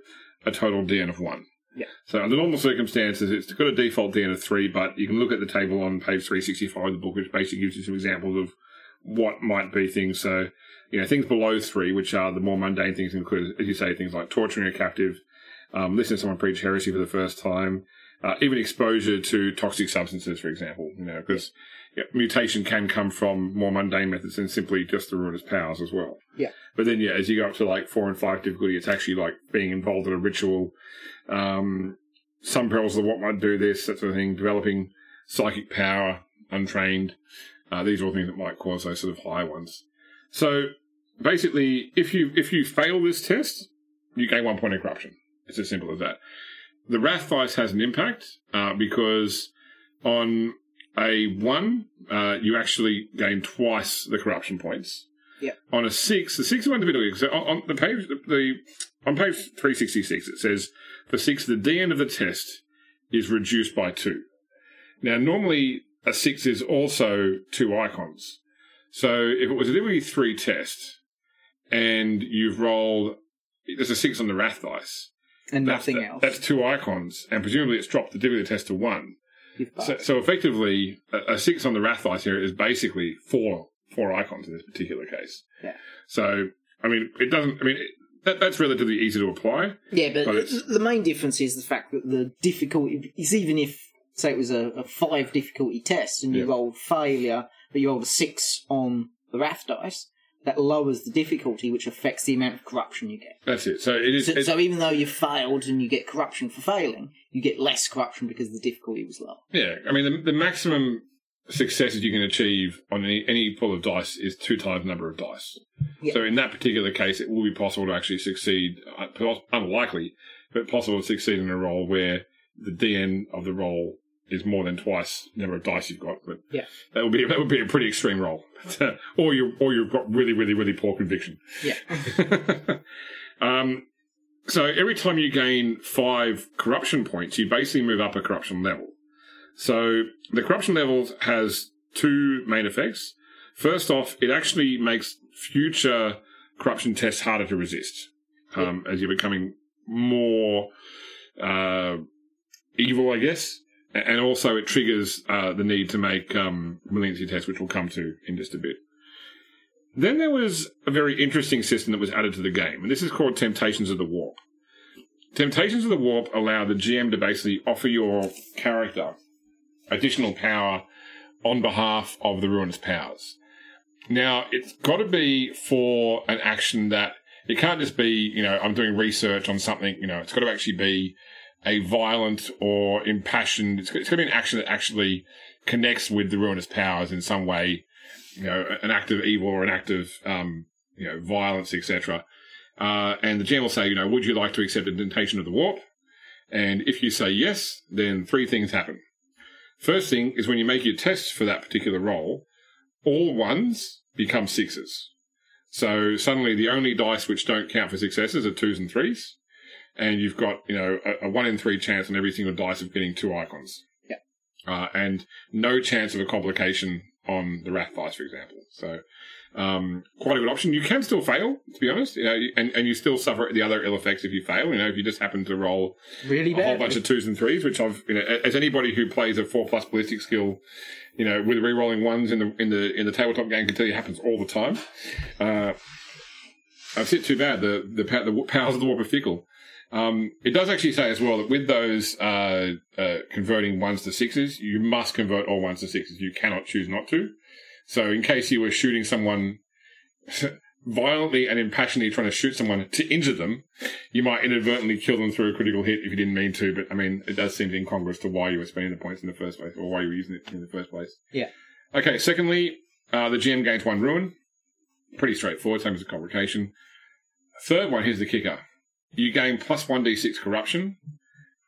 a total DN of one. Yeah. So under normal circumstances, it's got a default DN of three, but you can look at the table on page 365 of the book, which basically gives you some examples of what might be things. So, you know, things below three, which are the more mundane things, include, as you say, things like torturing a captive, um, listening to someone preach heresy for the first time, uh, even exposure to toxic substances, for example. You know, because yeah, mutation can come from more mundane methods than simply just the ruinous powers as well. Yeah. But then, yeah, as you go up to like four and five difficulty, it's actually like being involved in a ritual. Um, some perils of the what might do this, that sort of thing, developing psychic power, untrained. Uh, these are all things that might cause those sort of high ones. So basically, if you if you fail this test, you gain one point of corruption. It's as simple as that. The Wrath Dice has an impact uh, because on a one, uh, you actually gain twice the corruption points. Yeah. On a six, the six one difficulty. So on, on the page, the, the on page three sixty six, it says for six, the DN of the test is reduced by two. Now, normally a six is also two icons. So if it was a difficulty three test and you've rolled, there's a six on the Wrath dice. And That's, nothing else. That's two icons, and presumably it's dropped the difficulty test to one. So, so effectively, a, a six on the Wrath dice here is basically four four icons in this particular case. Yeah. So I mean, it doesn't. I mean, it, that that's relatively easy to apply. Yeah, but But the main difference is the fact that the difficulty is even if, say, it was a, a five difficulty test and you Yeah. rolled failure, but you rolled a six on the wrath dice, that lowers the difficulty, which affects the amount of corruption you get. That's it. So it is. So, so even though you failed and you get corruption for failing, you get less corruption because the difficulty was low. yeah, I mean, the, the maximum successes you can achieve on any, any pool of dice is two times the number of dice. Yeah. So in that particular case, it will be possible to actually succeed. uh, Unlikely, but possible to succeed in a roll where the DN of the roll is more than twice the number of dice you've got. But Yeah. that would be that would be a pretty extreme roll, or you or you've got really really really poor conviction. Yeah. um, so every time you gain five corruption points, you basically move up a corruption level. So the corruption levels has two main effects. First off, it actually makes future corruption tests harder to resist um, as you're becoming more uh, evil, I guess. And also, it triggers uh, the need to make um, malignancy tests, which we'll come to in just a bit. Then there was a very interesting system that was added to the game, and this is called Temptations of the Warp. Temptations of the Warp allow the GM to basically offer your character additional power on behalf of the ruinous powers. Now, it's got to be for an action that it can't just be, you know, I'm doing research on something, you know, it's got to actually be a violent or impassioned, it's got, to be an action that actually connects with the ruinous powers in some way, you know, an act of evil or an act of, um, you know, violence, etc. Uh, and the GM will say, you know, would you like to accept a temptation of the warp? And if you say yes, then three things happen. First thing is when you make your test for that particular role, all ones become sixes. So suddenly the only dice which don't count for successes are twos and threes. And you've got, you know, a, a one in three chance on every single dice of getting two icons. Yeah. Uh, and no chance of a complication on the Wrath dice, for example. So, um, quite a good option. You can still fail, to be honest, you know, and, and you still suffer the other ill effects if you fail. You know, if you just happen to roll Really a whole bunch of twos and threes, which I've, you know, as anybody who plays a four plus ballistic skill, you know, with re-rolling ones in the in the in the tabletop game can tell you happens all the time. Uh, I've said too bad. The the, the powers of the warp are fickle. Um, it does actually say as well that with those uh, uh, converting ones to sixes, you must convert all ones to sixes. You cannot choose not to. So, in case you were shooting someone violently and impassionately trying to shoot someone to injure them, you might inadvertently kill them through a critical hit if you didn't mean to. But I mean, it does seem incongruous to why you were spending the points in the first place or why you were using it in the first place. Yeah. Okay. Secondly, uh, the GM gains one ruin. Pretty straightforward, same as a complication. Third one, here's the kicker. You gain plus 1d6 corruption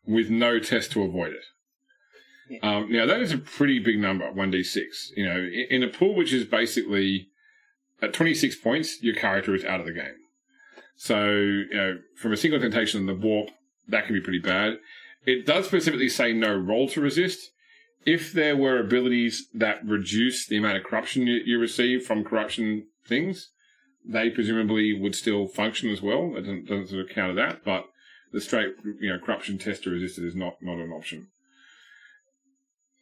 with no test to avoid it. Um, now, that is a pretty big number, 1d6. You know, in, a pool which is basically at 26 points, your character is out of the game. So, you know, from a single temptation in the warp, that can be pretty bad. It does specifically say no roll to resist. If there were abilities that reduce the amount of corruption you, you receive from corruption things, they presumably would still function as well. It doesn't, doesn't sort of counter that, but the straight, you know, corruption test to resist it is not, not an option.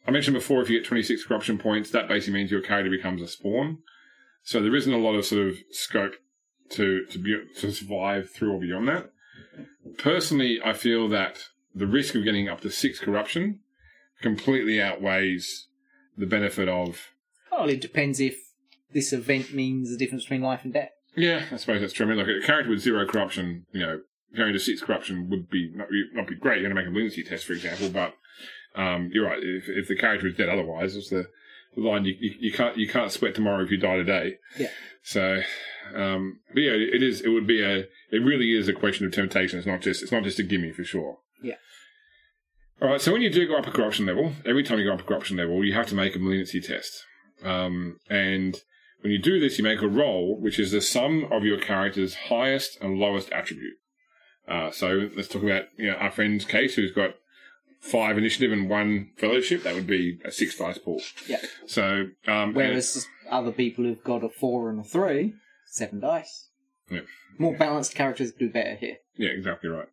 I mentioned before, if you get 26 corruption points, that basically means your character becomes a spawn. So there isn't a lot of sort of scope to to be to survive through or beyond that. Personally, I feel that the risk of getting up to six corruption completely outweighs the benefit of. Well, it depends if this event means the difference between life and death. Yeah, I suppose that's true. I mean, like a character with zero corruption, you know, going to six corruption would be not be, not be great. You're going to make a lunacy test, for example, but um, you're right. If, if the character is dead, otherwise, it's the, the line you, you, you can't you can't sweat tomorrow if you die today. Yeah. So, um, but yeah, it is. It would be a. It really is a question of temptation. It's not just. It's not just a gimme for sure. Yeah. All right. So when you do go up a corruption level, every time you go up a corruption level, you have to make a malignancy test. Um, and when you do this, you make a roll, which is the sum of your character's highest and lowest attribute. Uh, so let's talk about you know, our friend's case, who's got five initiative and one fellowship. That would be a six dice pool. Yeah. So um, Whereas other people who've got a four and a three, seven dice. Yeah. More balanced characters do better here. Yeah, exactly right.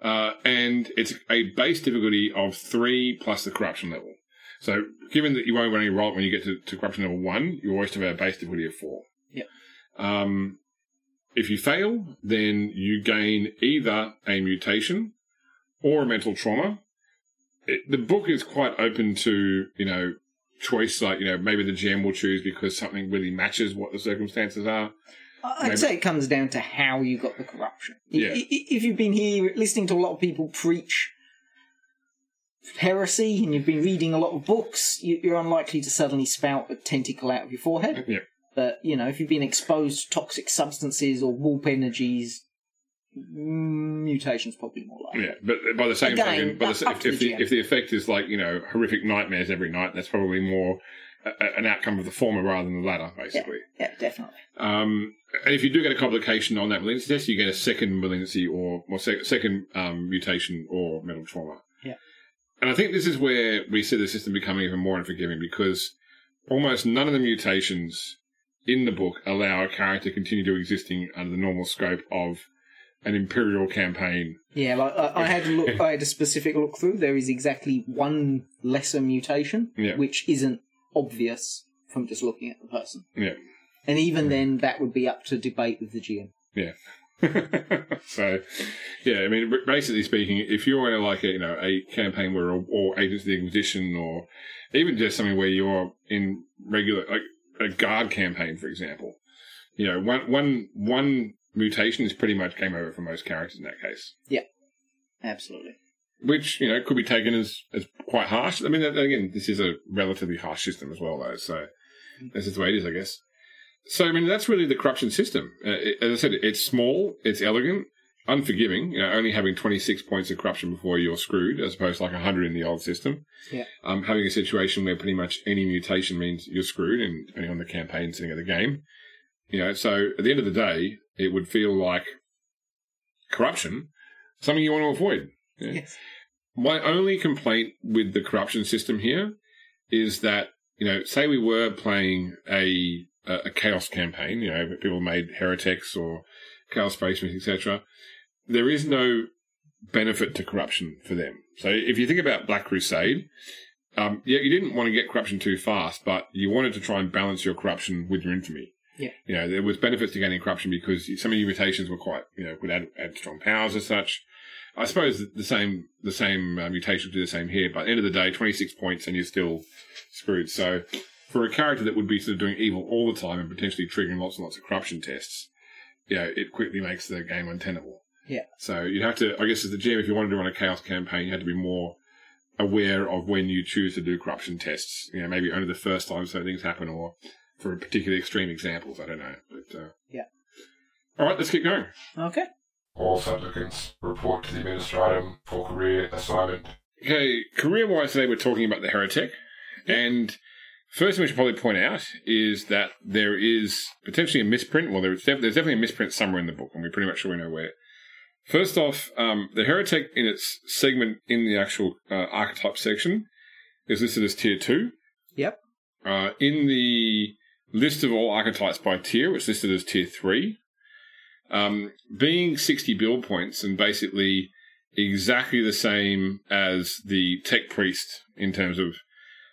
Uh, and it's a base difficulty of three plus the corruption level. So, given that you won't run any roll when you get to, to corruption level one, you always have a base difficulty of four. Yep. Um, if you fail, then you gain either a mutation or a mental trauma. It, the book is quite open to, you know, choice, like, you know, maybe the GM will choose because something really matches what the circumstances are. I'd Maybe- say it comes down to how you got the corruption. If- Yeah. i- i- If you've been here listening to a lot of people preach heresy and you've been reading a lot of books, you- you're unlikely to suddenly spout a tentacle out of your forehead. Yeah. But, you know, if you've been exposed to toxic substances or warp energies, mm, mutation's probably more likely. Yeah, but by the same Again, token, by the, that's sa- up if, if, the the, if the effect is like, you know, horrific nightmares every night, that's probably more an outcome of the former rather than the latter, basically. Yeah, definitely. Um, and if you do get a complication on that malignancy test, you get a second malignancy or, or sec- second um, mutation or mental trauma. And I think this is where we see the system becoming even more unforgiving because almost none of the mutations in the book allow a character to continue to existing under the normal scope of an imperial campaign. Yeah, like I, I had a look. I had a specific look through. There is exactly one lesser mutation, Yeah. which isn't obvious from just looking at the person. Yeah. And even then, that would be up to debate with the GM. Yeah. so, yeah, I mean, basically speaking, if you're in a, like a, you know a campaign where or Agents of the Inquisition or even just something where you're in regular like a guard campaign, for example, you know, one one one mutation is pretty much game over for most characters in that case. Yeah, absolutely. Which you know could be taken as as quite harsh. I mean, again, this is a relatively harsh system as well, though. So mm. that's just the way it is, I guess. So I mean, that's really the corruption system. Uh, it, as I said, it's small, it's elegant, unforgiving. You know, only having twenty six points of corruption before you're screwed, as opposed to like hundred in the old system. Yeah. Um, having a situation where pretty much any mutation means you're screwed, and depending on the campaign setting of the game, you know. So at the end of the day, it would feel like corruption, something you want to avoid. Yeah. Yes. My only complaint with the corruption system here is that you know, say we were playing a a, a chaos campaign, you know, people made heretics or chaos spacemen, etc. There is no benefit to corruption for them. So if you think about Black Crusade, um, yeah, you didn't want to get corruption too fast, but you wanted to try and balance your corruption with your infamy. Yeah. You know, there was benefits to gaining corruption because some of your mutations were quite, you know, would add, add strong powers as such. I suppose the same the same uh, mutations do the same here, but at the end of the day, 26 points and you're still screwed. So for a character that would be sort of doing evil all the time and potentially triggering lots and lots of corruption tests, you know, it quickly makes the game untenable. Yeah. So you'd have to, I guess, as the GM, if you wanted to run a chaos campaign, you had to be more aware of when you choose to do corruption tests. You know, maybe only the first time certain things happen, or for particularly extreme examples. I don't know. But uh, Yeah. All right, let's keep going. Okay. All supplicants report to the administratum for career assignment. Okay, career wise, today we're talking about the heretic. And first thing we should probably point out is that there is potentially a misprint. Well, there's, def- there's definitely a misprint somewhere in the book, and we're pretty much sure we know where. First off, um, the heretic in its segment in the actual uh, archetype section is listed as tier 2. Yep. Uh, in the list of all archetypes by tier, it's listed as tier 3. Um, being 60 build points and basically exactly the same as the tech priest in terms of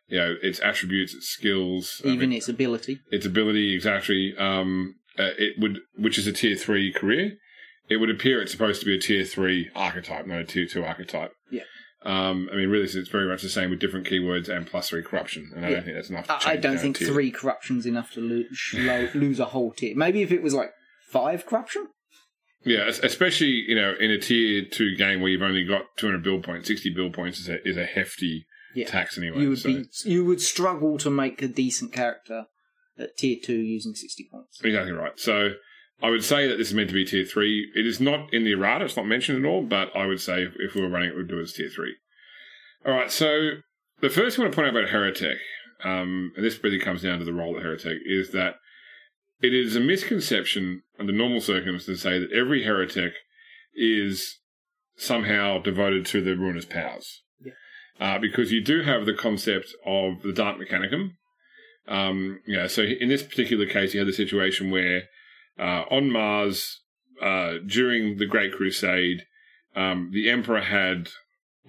you know its attributes, its skills, I Even mean, its ability. its ability exactly. Um, uh, it would, which is a tier three career. it would appear it's supposed to be a tier three archetype, not a tier two archetype. Yeah. Um, I mean, really, it's very much the same with different keywords and plus three corruption, and I Yeah. don't think that's enough. To I, I don't think tier. three corruption's enough to lose, lose a whole tier. Maybe if it was like five corruption. Yeah, especially you know in a tier two game where you've only got 200 build points, 60 build points is a, is a hefty Yeah. tax anyway. you would so- be you would struggle to make a decent character at tier two using sixty points. Exactly right. So I would say that this is meant to be tier three. It is not in the errata; it's not mentioned at all. But I would say if, we were running it, we'd do it as tier three. All right. So the first thing I want to point out about Heretic, um, and this really comes down to the role of Heretic, is that it is a misconception under normal circumstances to say that every Heretic is somehow devoted to the ruinous powers. Uh, because you do have the concept of the Dark Mechanicum, um, yeah, so in this particular case, you had the situation where uh, on Mars, uh, during the Great Crusade, um, the Emperor had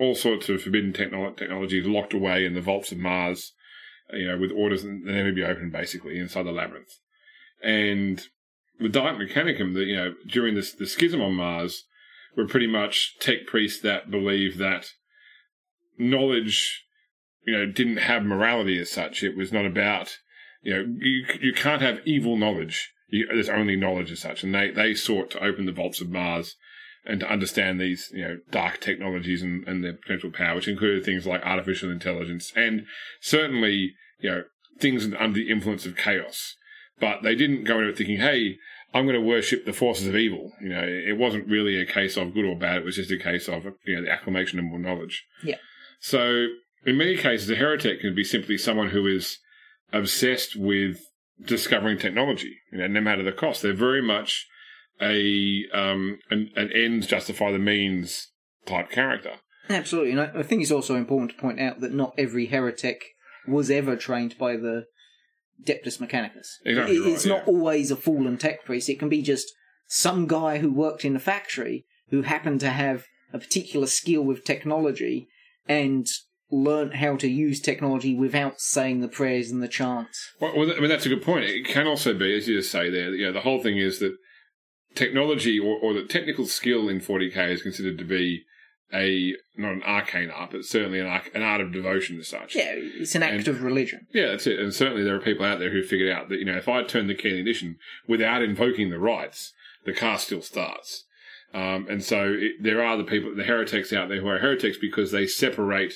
all sorts of forbidden technolo- technologies locked away in the vaults of Mars, you know, with orders that they never be opened, basically, inside the labyrinth. And the Dark Mechanicum, the, you know, during this, the schism on Mars, were pretty much tech priests that believed that knowledge you know, didn't have morality as such. It was not about, you know, you you can't have evil knowledge. You, there's only knowledge as such, and they they sought to open the vaults of Mars and to understand these, you know, dark technologies and, and their potential power, which included things like artificial intelligence and certainly, you know, things under the influence of chaos. But they didn't go into it thinking, hey, I'm going to worship the forces of evil. You know, it wasn't really a case of good or bad. It was just a case of, you know, the acclamation of more knowledge. Yeah. So in many cases, a heretic can be simply someone who is obsessed with discovering technology, you know, no matter the cost. They're very much a um, an, an ends justify the means type character. Absolutely, and I, I think it's also important to point out that not every heretic was ever trained by the Adeptus Mechanicus. Exactly It- right, it's not yeah. always a fallen tech priest. It can be just some guy who worked in a factory who happened to have a particular skill with technology and learnt how to use technology without saying the prayers and the chants. Well, well, I mean, that's a good point. It can also be, as you just say there, you know, the whole thing is that technology or, or the technical skill in 40k is considered to be a not an arcane art, but certainly an, arc, an art of devotion as such. Yeah, it's an act And- of religion. Yeah, that's it. And certainly there are people out there who figured out that, you know, if I turn the key in the ignition without invoking the rites, the car still starts. Um, and so it, there are the people, the heretics out there who are heretics because they separate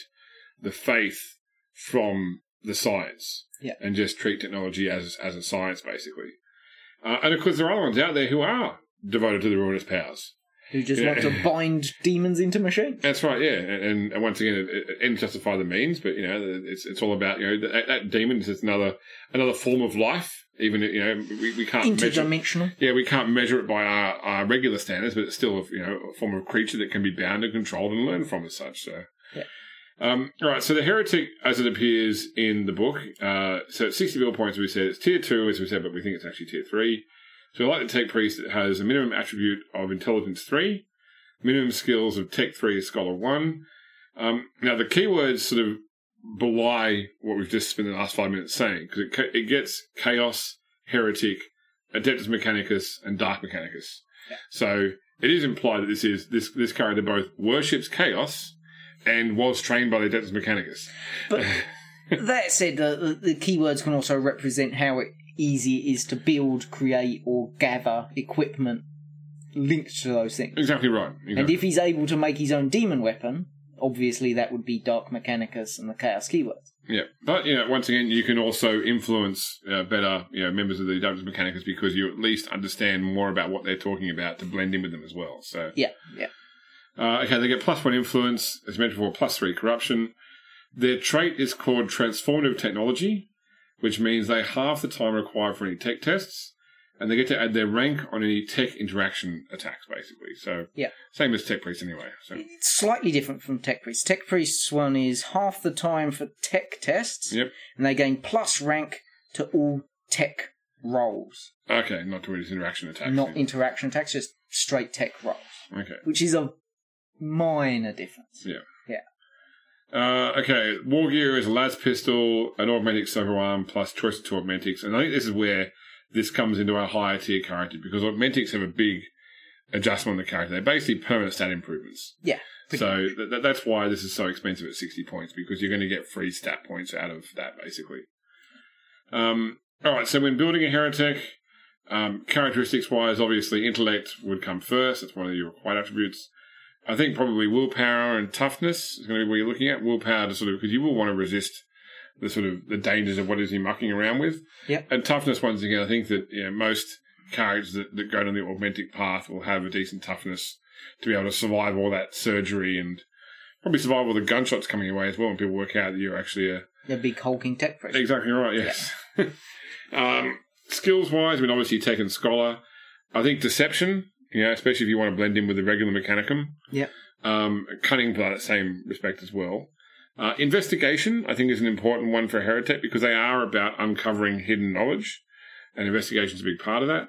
the faith from the science. Yeah. And just treat technology as, as a science, basically. Uh, and of course, there are other ones out there who are devoted to the ruinous powers. Who just Yeah. want to bind demons into machines. That's right, yeah, and, and once again, it, it ends justify the means, but you know, it's it's all about you know that, that demon is another another form of life. Even you know, we, we can't measure. Interdimensional. Yeah, we can't measure it by our, our regular standards, but it's still a, you know a form of creature that can be bound and controlled and learned from as such. So, Yeah. Um, all right, so the heretic, as it appears in the book, uh, so it's sixty bill points. We said it's tier two, as we said, but we think it's actually tier three. So, like the tech priest, it has a minimum attribute of intelligence three, minimum skills of tech three, scholar one. Um, now, the keywords sort of belie what we've just spent the last five minutes saying because it, ca- it gets chaos, heretic, adeptus mechanicus, and dark mechanicus. Yeah. So it is implied that this is this this character both worships chaos and was trained by the adeptus mechanicus. But that said, the, the, the keywords can also represent how it, easy it is to build, create, or gather equipment linked to those things. Exactly right. And if he's able to make his own demon weapon, obviously that would be Dark Mechanicus and the Chaos keywords. Yeah, but you know, once again, you can also influence uh, better, you know, members of the Adeptus Mechanicus because you at least understand more about what they're talking about to blend in with them as well. So, Yeah, yeah. Uh, okay, they get plus one influence, as mentioned before, plus three corruption. Their trait is called transformative technology, which means they halve the time required for any tech tests, and they get to add their rank on any tech interaction attacks, basically. So, Yeah. same as tech priest anyway. So, It's slightly different from Tech Priest. Tech Priest's one is half the time for tech tests, Yep. and they gain plus rank to all tech rolls, okay, not to interaction attacks. not then. interaction attacks, just straight tech rolls, okay. which is a minor difference. Yeah. Yeah. Uh, okay, War Gear is a las pistol, an augmentic servo arm, plus choice of two augmentics. And I think this is where this comes into our higher tier character because augmentics have a big adjustment on the character. They're basically permanent stat improvements. Yeah. So th- th- that's why this is so expensive at 60 points because you're going to get free stat points out of that basically. Um, all right, so when building a heretic, um, characteristics wise, obviously intellect would come first. That's one of your required attributes. I think probably willpower and toughness is going to be what you're looking at. Willpower to sort of because you will want to resist the sort of the dangers of what is he mucking around with. Yep. And toughness, once again, I think that you know, most characters that, that go down the augmentic path will have a decent toughness to be able to survive all that surgery and probably survive all the gunshots coming your way as well. And people work out that you're actually a The big hulking tech press. Exactly right. Yes. um, skills wise, I mean, obviously tech and scholar. I think deception. You know, especially if you want to blend in with the regular mechanicum. Yep. Um, cunning by that same respect as well. Uh, investigation, I think, is an important one for heretic because they are about uncovering hidden knowledge, and investigation is a big part of that.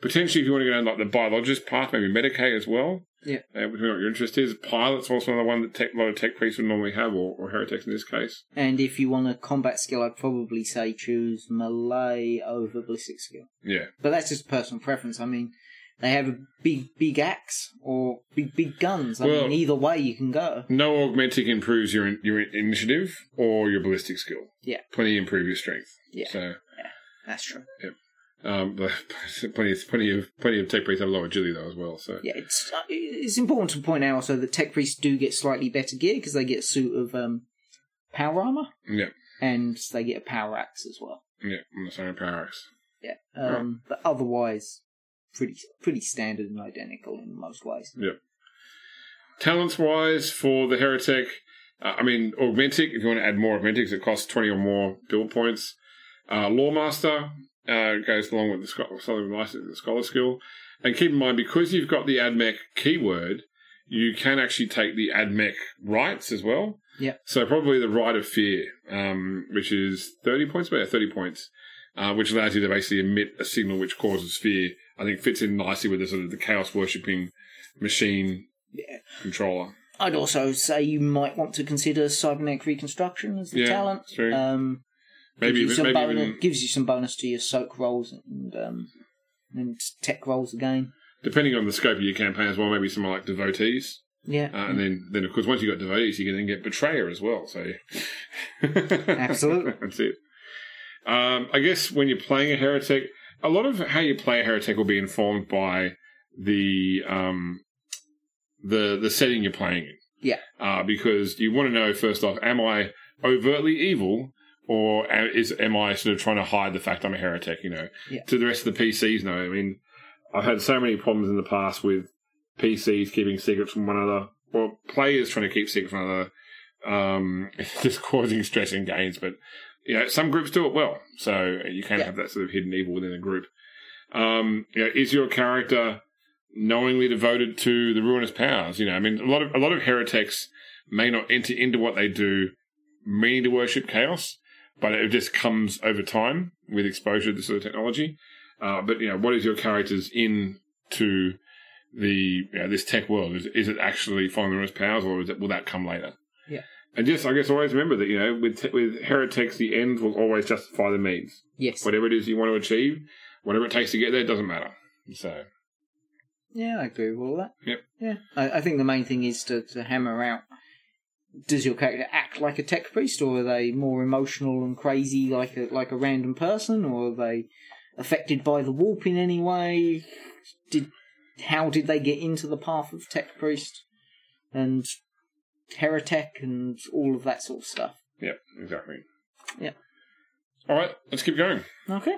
Potentially, if you want to go down like the biologist path, maybe Medicae as well. Yeah. Uh, depending on what your interest is. Pilot's also another one that tech, a lot of tech priests would normally have, or, or heretics in this case. And if you want a combat skill, I'd probably say choose melee over ballistic skill. Yeah. But that's just personal preference. I mean, they have a big, big axe or big, big guns. I Well- mean, either way you can go. No augmentic improves your your initiative or your ballistic skill. Yeah. Plenty improve your strength. Yeah. So That's true. um, but plenty of plenty of plenty of tech priests have a low agility though as well. So Yeah, it's uh, it's important to point out also that tech priests do get slightly better gear because they get a suit of um, power armor yeah, and they get a power axe as well. yeah, on the same power axe. Yeah, um, but otherwise, pretty pretty standard and identical in most ways. Yeah. Talents wise for the heretic, uh, I mean augmentic. If you want to add more augmentics, it costs twenty or more build points. Uh, Loremaster uh, goes along with the scho- Southern license, the scholar skill. And keep in mind, because you've got the AdMech keyword, you can actually take the AdMech rites as well. Yep. So probably the rite of fear, um, which is 30 points, but yeah, 30 points, uh, which allows you to basically emit a signal which causes fear. I think fits in nicely with the sort of the chaos worshipping machine Yeah. controller. I'd also say you might want to consider cybernetic reconstruction as the Yeah, talent. true. Um, Maybe, gives you some maybe bonus, even, gives you some bonus to your soak rolls and um, and tech rolls again. depending on the scope of your campaign as well, maybe someone like devotees. Yeah, Uh, and then, then of course, once you've got devotees, you can then get betrayer as well. So, Absolutely. that's it. Um, I guess when you're playing a heretic, a lot of how you play heretic will be informed by the um, the the setting you're playing in. Yeah. Uh, because you want to know first off, am I overtly evil, or is am I sort of trying to hide the fact I'm a heretic? You know, Yeah. to the rest of the PCs, no. I mean, I've had so many problems in the past with PCs keeping secrets from one another, or players trying to keep secrets from another. Um, just causing stress in games, but you know, some groups do it well, so you can Yeah. have that sort of hidden evil within a group. Um, you know, is your character knowingly devoted to the ruinous powers? You know, I mean, a lot of a lot of heretics may not enter into what they do meaning to worship chaos, but it just comes over time with exposure to this sort of technology. Uh, but you know, what is your character's in to the you know, this tech world? Is, is it actually following the ruinous powers, or is it, will that come later? And just, I guess, always remember that you know, with with heretics, the ends will always justify the means. yes, Whatever it is you want to achieve, whatever it takes to get there, doesn't matter. So, yeah, I agree with all that. Yep. Yeah, I, I think the main thing is to, to hammer out: does your character act like a tech priest, or are they more emotional and crazy, like a like a random person, or are they affected by the warp in any way? Did how did they get into the path of tech priest and heretic and all of that sort of stuff? yep, exactly. Yeah. All right, let's keep going. Okay.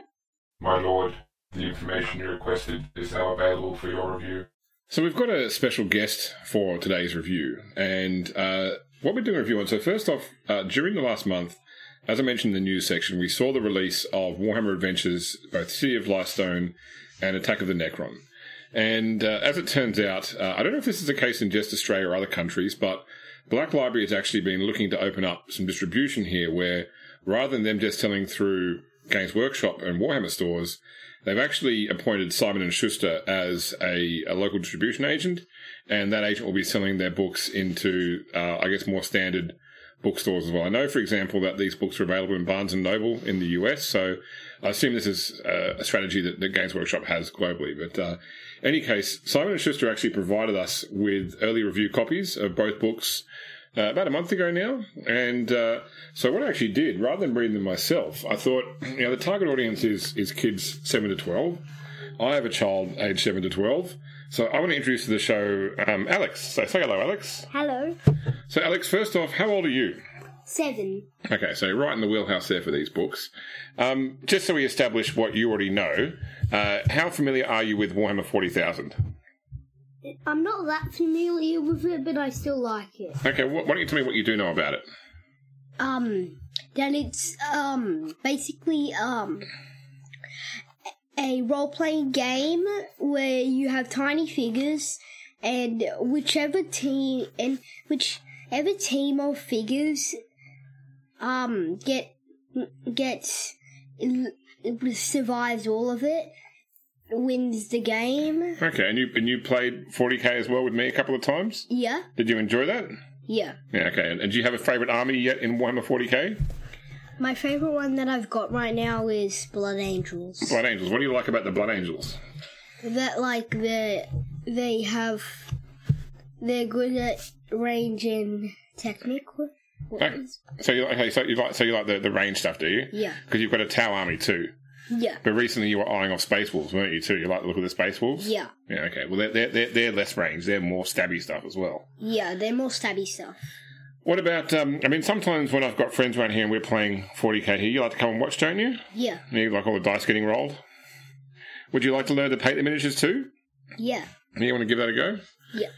My lord, the information you requested is now available for your review. So we've got a special guest for today's review, and uh, what we're doing a review on. So first off, uh, during the last month, as I mentioned in the news section, we saw the release of Warhammer Adventures, both City of Lifestone and Attack of the Necron. And uh, as it turns out, uh, I don't know if this is the case in just Australia or other countries, but Black Library has actually been looking to open up some distribution here, where rather than them just selling through Games Workshop and Warhammer stores, They've actually appointed Simon and Schuster as a, a local distribution agent, and that agent will be selling their books into, uh, I guess, more standard bookstores as well. I know, for example, that these books are available in Barnes and Noble in the US. So I assume this is uh, a strategy that, that Games Workshop has globally. But uh, any case, Simon and Schuster actually provided us with early review copies of both books. Uh, about a month ago now, and uh, so what I actually did, rather than reading them myself, I thought, you know, the target audience is is kids seven to twelve. I have a child aged seven to twelve, so I want to introduce to the show um, Alex. So say hello, Alex. Hello. So Alex, first off, how old are you? Seven. Okay, so right in the wheelhouse there for these books. Um, just so we establish what you already know, uh, how familiar are you with Warhammer Forty Thousand? I'm not that familiar with it, but I still like it. Okay, wh- why don't you tell me what you do know about it? Um, then it's um basically um a role playing game where you have tiny figures and whichever team and whichever team of figures um get gets survives all of it wins the game. Okay, and you and you played 40k as well with me a couple of times. Yeah, Did you enjoy that? yeah. Yeah. Okay. And, and do you have a favourite army yet in Warhammer 40k? My favorite one that I've got right now is Blood Angels. Blood Angels. What do you like about the Blood Angels? That like they they have they're good at range and technique. What Okay. is- So you okay? So you like so you like the, the range stuff, do you? Yeah, Because you've got a Tau army too. yeah, But recently you were eyeing off Space Wolves, weren't you too? You like the look of the Space Wolves? yeah, Yeah. Okay. Well, they're they're they're, they're less range. They're more stabby stuff as well. yeah. They're more stabby stuff. What about? Um, I mean, sometimes when I've got friends around here and we're playing 40k here, you like to come and watch, don't you? Yeah, You like all the dice getting rolled. Would you like to learn to paint the miniatures too? yeah, You want to give that a go? yeah.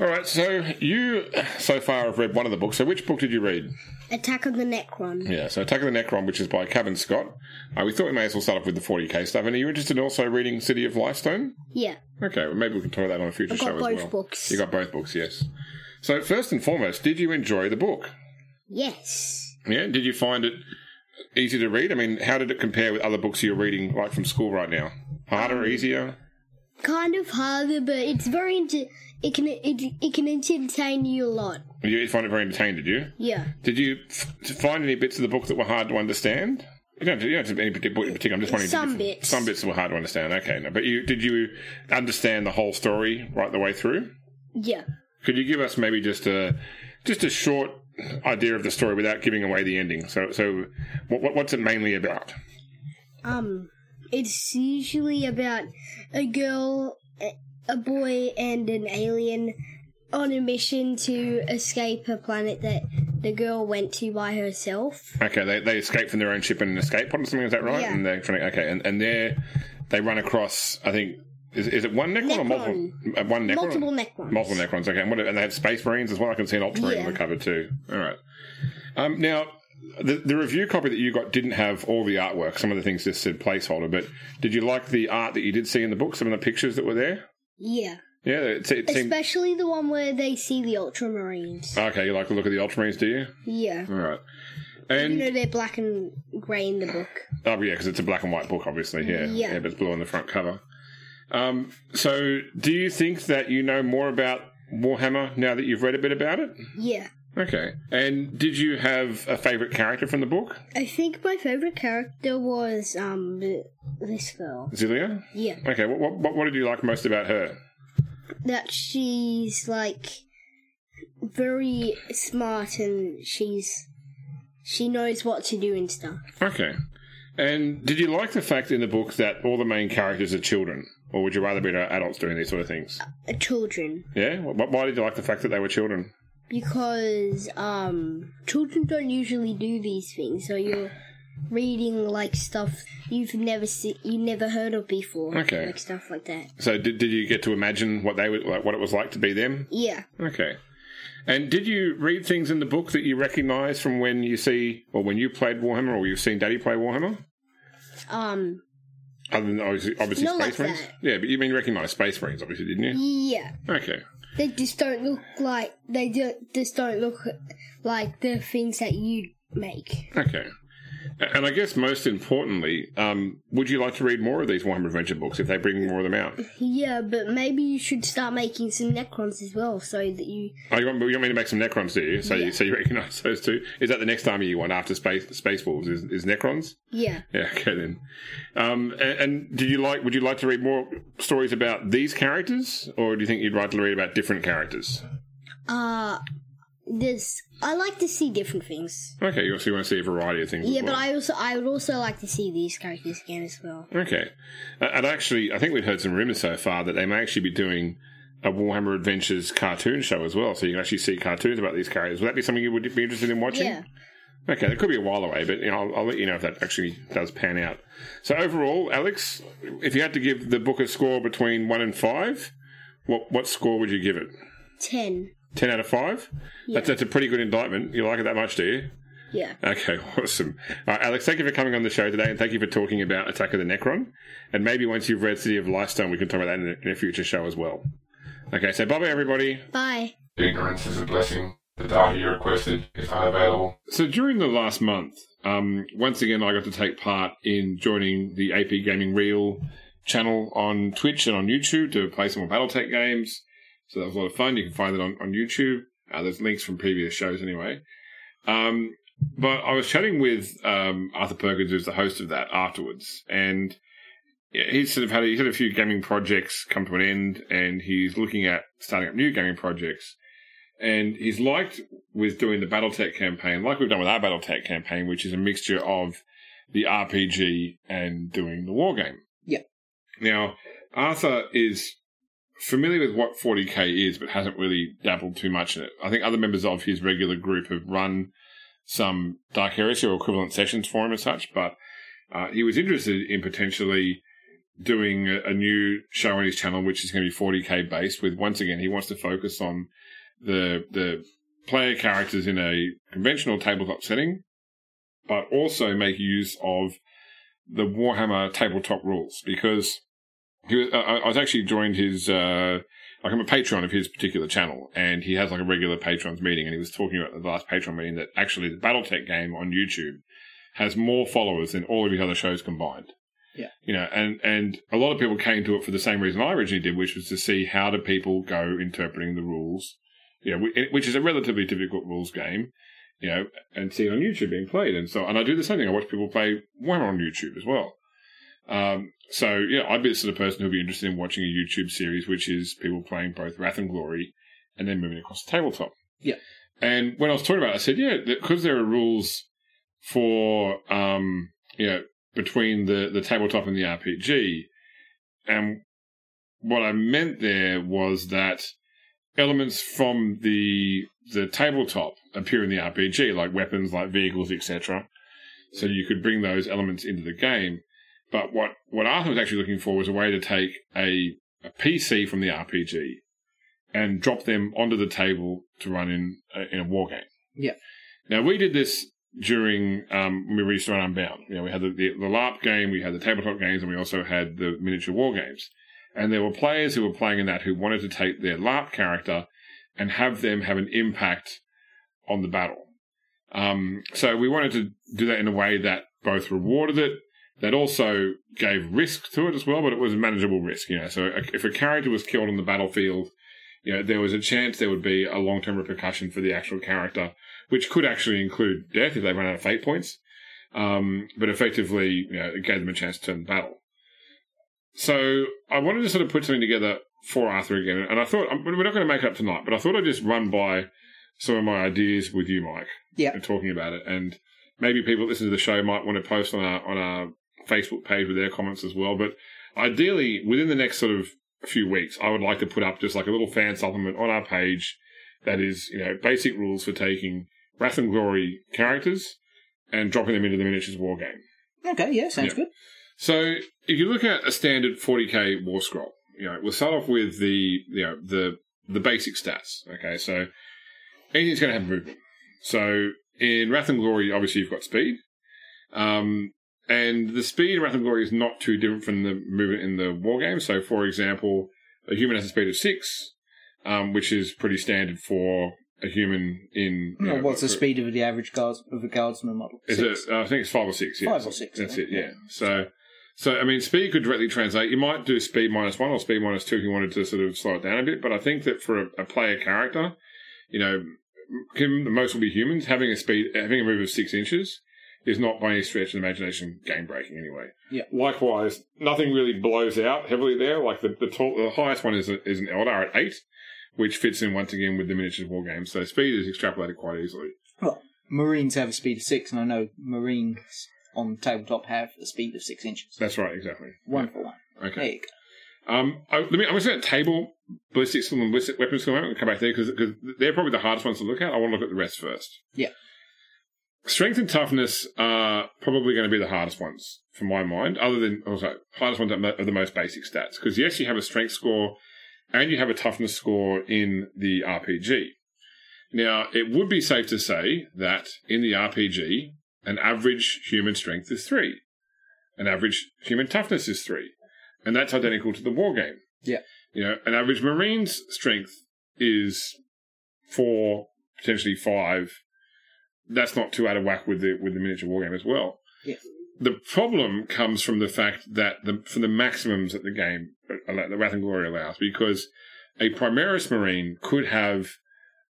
All right. So you so far have read one of the books. So which book did you read? Attack of the Necron. Yeah. So Attack of the Necron, which is by Cavan Scott. Uh, we thought we may as well start off with the 40k stuff. And are you interested in also reading City of Lifestone? Yeah, Okay. Well, maybe we can talk about that on a future I've show got as both well. books. You got both books, yes. So first and foremost, did you enjoy the book? Yes. Yeah. Did you find it easy to read? I mean, how did it compare with other books you're reading, like from school right now? Harder, easier? Kind of harder, but it's very into. It can it, it can entertain you a lot. You find it very entertaining, did you? Yeah. Did you f- find any bits of the book that were hard to understand? You don't, you don't have any particular book in particular. I'm just wondering. Some bits. Some bits were hard to understand. Okay, no, but you did you understand the whole story right the way through? Yeah. Could you give us maybe just a just a short idea of the story without giving away the ending? So, so what what's it mainly about? Um, it's usually about a girl, a- boy, and an alien on a mission to escape a planet that the girl went to by herself. Okay, they they escape from their own ship in an escape pod or something. Is that right? Yeah. And they're trying to, okay, and and they they run across. I think is is it one Necron, or multiple? Uh, one Necron. Multiple Necrons. Multiple Necrons, okay. And, what, and they have Space Marines as well. I can see an Ultramarine Yeah. on the cover too. All right. Um, now, the, the review copy that you got didn't have all the artwork. Some of the things just said placeholder. But did you like the art that you did see in the book? Some of the pictures that were there? Yeah. Yeah, it, it seemed. Especially the one where they see the Ultramarines. Okay, you like the look of the Ultramarines, do you? Yeah. All right. And You know they're black and grey in the book. Oh yeah, because it's a black and white book, obviously. Yeah, Yeah. but it's blue on the front cover. Um, so, do you think that you know more about Warhammer now that you've read a bit about it? Yeah. Okay. And did you have a favourite character from the book, I think my favorite character was um this girl. Zelia? Yeah. Okay. What, what what did you like most about her? That she's like very smart and she's she knows what to do and stuff. Okay. And did you like the fact in the book that all the main characters are children, or would you rather be adults doing these sort of things? Uh, children. Yeah. Why did you like the fact that they were children? Because um children don't usually do these things, so you're reading like stuff you've never seen you never heard of before. Okay. Like stuff like that. So, did, did you get to imagine what they would like, what it was like to be them? Yeah. Okay. And did you read things in the book that you recognise from when you see, or when you played Warhammer, or you've seen Daddy play Warhammer? Um Other than obviously, obviously Space like Marines? that. Yeah, but you mean recognise Space Marines, obviously, didn't you? yeah. Okay. They just don't look like they do, just don't look like the things that you make. Okay. And I guess most importantly, um, would you like to read more of these Warhammer Adventure books if they bring more of them out? Yeah, but maybe you should start making some Necrons as well, so that you. Oh, you want, you want me to make some Necrons, do you? So, Yeah. you, so you recognise those two? Is that the next time you want after Space Space Wolves? Is, is Necrons? Yeah. Yeah, okay then. Um, and, and do you like? Would you like to read more stories about these characters, or do you think you'd like to read about different characters? Uh, this I like to see different things. Okay, you also want to see a variety of things. Yeah, but. I also I would also like to see these characters again as well. Okay. And actually, I think we've heard some rumours so far that they may actually be doing a Warhammer Adventures cartoon show as well, so you can actually see cartoons about these characters. Would that be something you would be interested in watching? Yeah. Okay, that could be a while away, but you know, I'll, I'll let you know if that actually does pan out. So overall, Alex, if you had to give the book a score between one and five, what what score would you give it? Ten. Ten out of five. Yeah. That's that's a pretty good indictment. You like it that much, do you? Yeah. Okay, awesome. All right, Alex, thank you for coming on the show today, and thank you for talking about Attack of the Necron. And maybe once you've read City of Lifestone, we can talk about that in a, in a future show as well. Okay, so bye bye, everybody. Bye. Ignorance is a blessing. The data you requested is unavailable. So during the last month, um, once again, I got to take part in joining the AP Gaming Reel channel on Twitch and on YouTube to play some more BattleTech games. So that was a lot of fun. You can find it on, on YouTube. Uh, there's links from previous shows anyway. Um, but I was chatting with um, Arthur Perkins, who's the host of that, afterwards, and he's sort of had he's had a few gaming projects come to an end, and he's looking at starting up new gaming projects. And he's liked with doing the BattleTech campaign, like we've done with our BattleTech campaign, which is a mixture of the RPG and doing the war game. Yeah. Now, Arthur is familiar with what 40k is, but hasn't really dabbled too much in it. I think other members of his regular group have run some Dark Heresy or equivalent sessions for him and such, but uh, he was interested in potentially doing a, a new show on his channel, which is going to be 40k based. With once again, he wants to focus on the the player characters in a conventional tabletop setting, but also make use of the Warhammer tabletop rules because he was, I I was actually joined his uh, like I'm a patron of his particular channel, and he has like a regular patrons meeting, and he was talking about the last patron meeting that actually the BattleTech game on YouTube has more followers than all of his other shows combined. Yeah. You know, and, and a lot of people came to it for the same reason I originally did, which was to see how do people go interpreting the rules, you know, which is a relatively difficult rules game, you know, and see it on YouTube being played. And so, and I do the same thing. I watch people play Warhammer on YouTube as well. Um, so yeah, I'd be the sort of person who'd be interested in watching a YouTube series, which is people playing both Wrath and Glory and then moving across the tabletop. Yeah. And when I was talking about it, I said, yeah, because there are rules for, um, you know, between the, the tabletop and the RPG. And what I meant there was that elements from the the tabletop appear in the RPG, like weapons, like vehicles, etc. So you could bring those elements into the game. But what, what Arthur was actually looking for was a way to take a, a PC from the RPG and drop them onto the table to run in a, in a war game. Yeah. Now we did this during um, when we run Unbound. You know, we had the, the, the LARP game, we had the tabletop games, and we also had the miniature war games. And there were players who were playing in that who wanted to take their LARP character and have them have an impact on the battle. Um, so we wanted to do that in a way that both rewarded it, that also gave risk to it as well, but it was a manageable risk. You know, so if a character was killed on the battlefield, you know, there was a chance there would be a long-term repercussion for the actual character, which could actually include death if they ran out of fate points. Um, but effectively, you know, it gave them a chance to turn the battle. So I wanted to sort of put something together for Arthur again, and I thought we're not going to make it up tonight, but I thought I'd just run by some of my ideas with you, Mike. Yeah. talking about it, and maybe people that listen to the show might want to post on our on our Facebook page with their comments as well. But ideally, within the next sort of few weeks, I would like to put up just like a little fan supplement on our page that is, you know, basic rules for taking Wrath and Glory characters and dropping them into the miniatures war game. Okay, yeah, sounds Yeah. good. So if you look at a standard 40k war scroll, you know, we'll start off with the you know the the basic stats. Okay, so anything's going to have movement. So in Wrath and Glory, obviously you've got speed, um, and the speed in Wrath and Glory is not too different from the movement in the war game. So, for example, a human has a speed of six, um, which is pretty standard for a human in. No, know, what's the speed of the average guards of a guardsman model? Is Six. it? I think it's five or six. Yeah. Five or six, That's it. Yeah. So, so I mean, speed could directly translate. You might do speed minus one or speed minus two if you wanted to sort of slow it down a bit. But I think that for a, a player character, you know, the most will be humans. Having a speed, having a move of six inches is not by any stretch of the imagination game breaking anyway. Yeah. Likewise, nothing really blows out heavily there. Like the the, tall, the highest one is a, is an Eldar at eight, which fits in once again with the miniatures war game. So speed is extrapolated quite easily. Well, Marines have a speed of six, and I know Marines on tabletop have a speed of six inches. That's right, exactly. one for one. Okay. There you go. Um, I, let me. I'm just going to say table ballistic skill and ballistic weapons skill. We'll come back there because they're probably the hardest ones to look at. I want to look at the rest first. Yeah. Strength and toughness are probably going to be the hardest ones for my mind. Other than also hardest ones are the most basic stats because yes, you have a strength score and you have a toughness score in the RPG. Now, it would be safe to say that in the RPG, an average human strength is three, an average human toughness is three, and that's identical to the war game. Yeah. You know, an average Marine's strength is four, potentially five. That's not too out of whack with the with the miniature war game as well. The problem comes from the fact that the for the maximums that the game, uh, the Wrath and Glory allows, because a Primaris Marine could have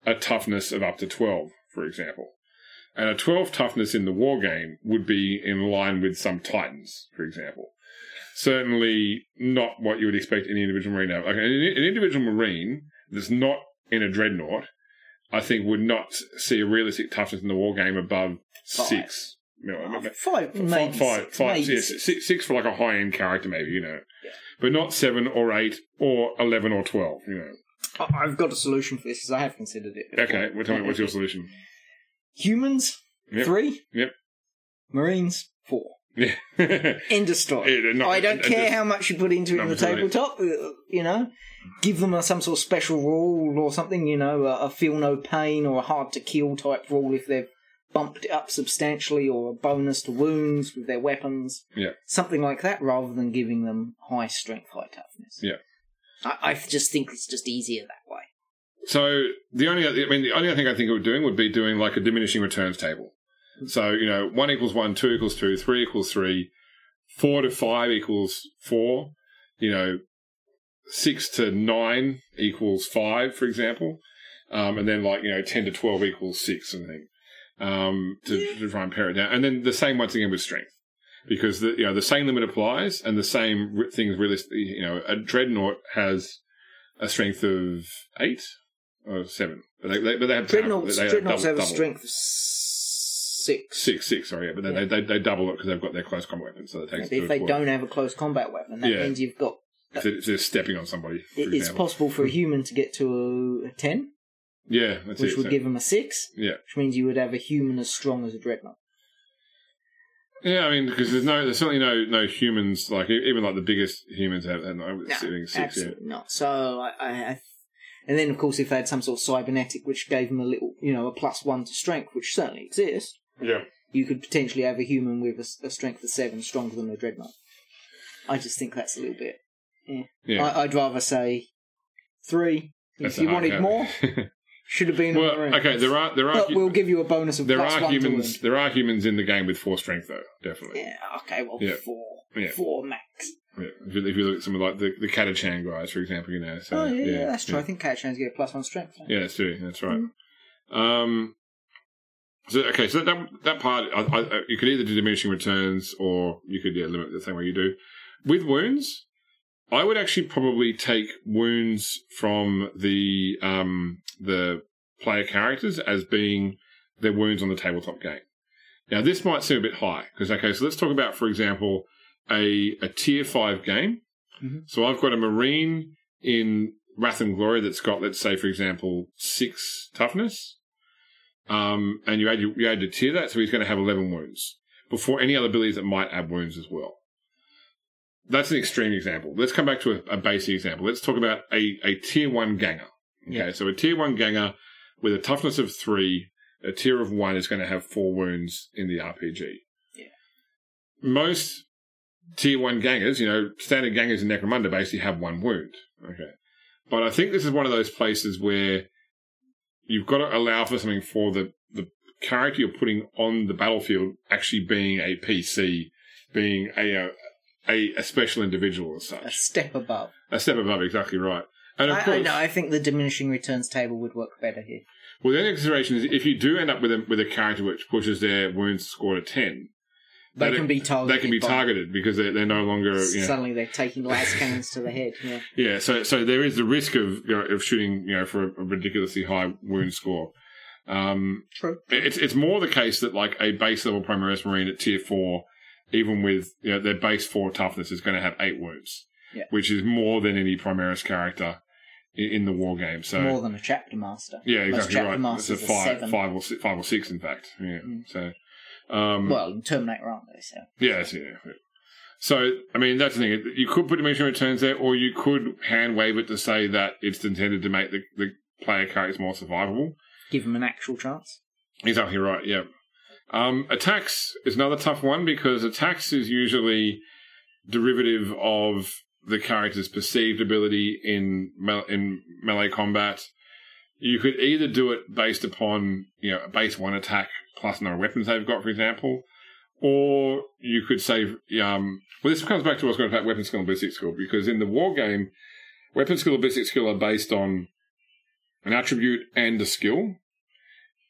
a toughness of up to 12, for example. And a 12 toughness in the war game would be in line with some Titans, for example. Certainly not what you would expect any individual Marine to have. Like an, an individual Marine that's not in a Dreadnought, I think would not see a realistic toughness in the war game above Five. six. You know, Oh, five, Five, maybe five, six, five, maybe yes, six. six, six for like a high end character, maybe, you know. Yeah. But not seven or eight or 11 or 12, you know. I- I've got a solution for this because I have considered it. before. Okay, well, tell me what's your solution? Humans, Yep. three. Yep. Marines, four. Yeah. End of story. Yeah, not- I don't it- care it- how much you put into it in the tabletop. uh, You know, give them a, some sort of special rule or something. You know, a, a feel no pain or a hard to kill type rule if they've bumped it up substantially, or a bonus to wounds with their weapons. Yeah. something like that, rather than giving them high strength, high toughness. Yeah. I, I just think it's just easier that way. So the only, I mean, the only thing I think it would doing would be doing like a diminishing returns table. So you know, one equals one, two equals two, three equals three, four to five equals four. You know, six to nine equals five, for example, um, and then like you know, ten to twelve equals six, I think, um, to, to try and pare it down. And then the same once again with strength. Because the you know the same limit applies, and the same things realistically. You know, a dreadnought has a strength of eight or seven, but they, they, but they have Dreadnoughts, they dreadnoughts double- have a double. strength of six. six, six. Sorry, yeah, but then Yeah. they, they they double it because they've got their close combat weapon, so that takes. it If they don't have a close combat weapon, that Yeah. means you've got. if they're, if they're stepping on somebody, it- It's example. possible for a human to get to a, a ten, Yeah, that's which it. would so- give them a six, yeah, which means you would have a human as strong as a dreadnought. yeah. I mean, because there's no, there's certainly no no humans like even like the biggest humans have, have no, six. Yeah. absolutely not. So I, I, I, and then of course if they had some sort of cybernetic which gave them a little, you know, a plus one to strength, which certainly exists, yeah. you could potentially have a human with a strength of seven stronger than a dreadnought. I just think that's a little bit. Yeah. I, I'd rather say three. That's if you wanted more, should have been. well, a okay. There are there are But we'll give you a bonus of there plus are humans there are humans in the game with four strength though, definitely. Yeah. Okay. Well, Yeah. four. Yeah. Four max. Yeah. If, you, if you look at some of like the the Katachan guys, for example, you know. So, oh yeah, yeah, that's true. Yeah. I think Katachans get a plus one strength. Yeah, that's true. That's right. Mm. Um, so okay, so that that part, I, I, you could either do diminishing returns or you could yeah, limit the same way you do. With wounds, I would actually probably take wounds from the um the player characters as being their wounds on the tabletop game. Now, this might seem a bit high because okay, so let's talk about, for example, a a tier five game. Mhm. So I've got a marine in Wrath and Glory that's got, let's say, for example, six toughness. Um, and you add your, you add your tier that, so he's going to have eleven wounds before any other abilities that might add wounds as well. That's an extreme example. Let's come back to a, a basic example. Let's talk about a, a tier one ganger. Okay, Yeah. so a tier one ganger with a toughness of three, a tier of one is going to have four wounds in the RPG. Yeah. Most tier one gangers, you know, standard gangers in Necromunda basically have one wound. Okay. But I think this is one of those places where you've got to allow for something for the the character you're putting on the battlefield actually being a PC, being a uh, a, a special individual as such. A step above. a step above. Exactly right. And of I, I course, know. I think the diminishing returns table would work better here. well, the only consideration is if you do end up with a with a character which pushes their wounds score to ten, They can be targeted. they can be targeted because they're, they're no longer you know, Suddenly, they're taking las cannons to the head. Yeah. Yeah, so so there is the risk of you know, of shooting you know for a, ridiculously high wound score. Um, True. it's it's more the case that like a base level Primaris Marine at tier four, even with you know their base four toughness is going to have eight wounds, Yeah. which is more than any Primaris character in, the war game. So More than a chapter master. yeah, Most exactly chapter right. It's a masters five, five or six, five or six, in fact. Yeah. Mm. So, um, Well, in Terminator, aren't they? So. Yes, yeah. yeah. So, I mean, that's the thing. You could put diminishing returns there, or you could hand wave it to say that it's intended to make the, the player characters more survivable. Give them an actual chance. Exactly right, yeah. Um, attacks is another tough one because attacks is usually derivative of the character's perceived ability in me- in melee combat. You could either do it based upon you know a base one attack plus no weapons they've got, for example, or you could say um, well this comes back to what's going to about weapon skill and ballistic skill because in the war game, weapon skill and ballistic skill are based on an attribute and a skill,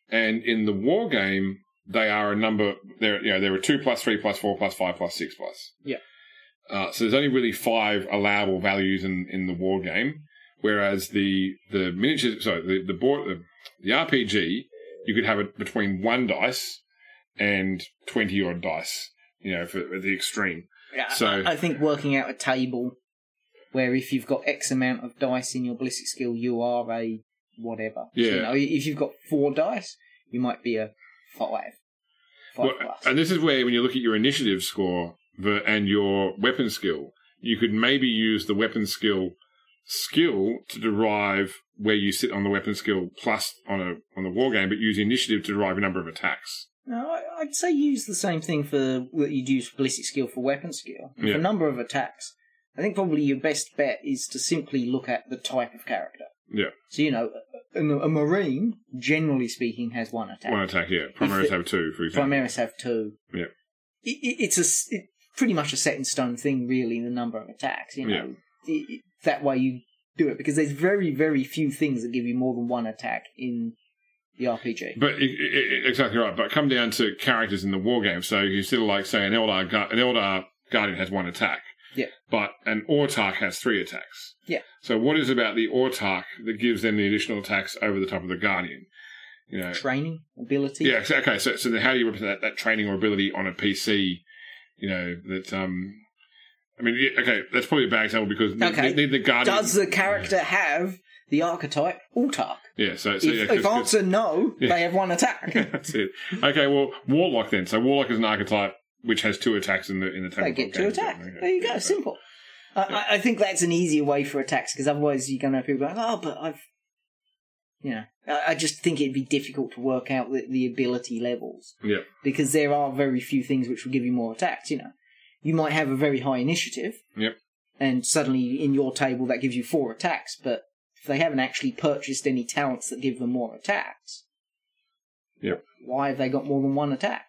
and in the war game they are a number. There, you know, there are two plus three plus four plus five plus six plus. Yeah. Uh, so there's only really five allowable values in, in the war game, whereas the the miniature, sorry, the the board, the, the RPG, you could have it between one dice and twenty odd dice. You know, for at the extreme. Yeah, So- I, think working out a table where if you've got X amount of dice in your ballistic skill, you are a whatever. Yeah. you know, if you've got four dice, you might be a five. Five Well, plus. and this is where, when you look at your initiative score and your weapon skill, you could maybe use the weapon skill skill to derive where you sit on the weapon skill plus on a on the war game, but use initiative to derive a number of attacks. No, I'd say use the same thing for what you'd use for ballistic skill for weapon skill. Yeah. For number of attacks, I think probably your best bet is to simply look at the type of character. Yeah. So, you know, a, a Marine, generally speaking, has one attack. One attack, yeah. Primaris it- have two, for example. Primaris have two. Yeah. It, it, it's a it, pretty much a set in stone thing, really. The number of attacks, you know, it- that way you do it because there's very very few things that give you more than one attack in the RPG. But i i exactly right. But come down to characters in the war game. So you still like say an Eldar, an Eldar Guardian has one attack. Yeah. But an Autark has three attacks. Yeah. So what is about the Autark that gives them the additional attacks over the top of the Guardian? You know. Training ability. Yeah. Okay. So so then how do you represent that, that training or ability on a PC? You know that. um I mean, yeah, okay, that's probably a bad example because Okay. Guardian. Does the character have the archetype Autark? yeah. So, so if, yeah, if 'cause- 'cause- answer no, they have one attack. That's it. Okay, well, Warlock then. So Warlock is an archetype which has two attacks in the in the table. they get two attacks. There you go. Simple. I I, I think that's an easier way for attacks because otherwise you're going to have people going, oh, but I've. You know, I, I just think it'd be difficult to work out the, the ability levels. Yeah. Because there are very few things which will give you more attacks, you know. You might have a very high initiative. Yep. And suddenly in your table that gives you four attacks, but if they haven't actually purchased any talents that give them more attacks, Yep. why have they got more than one attack?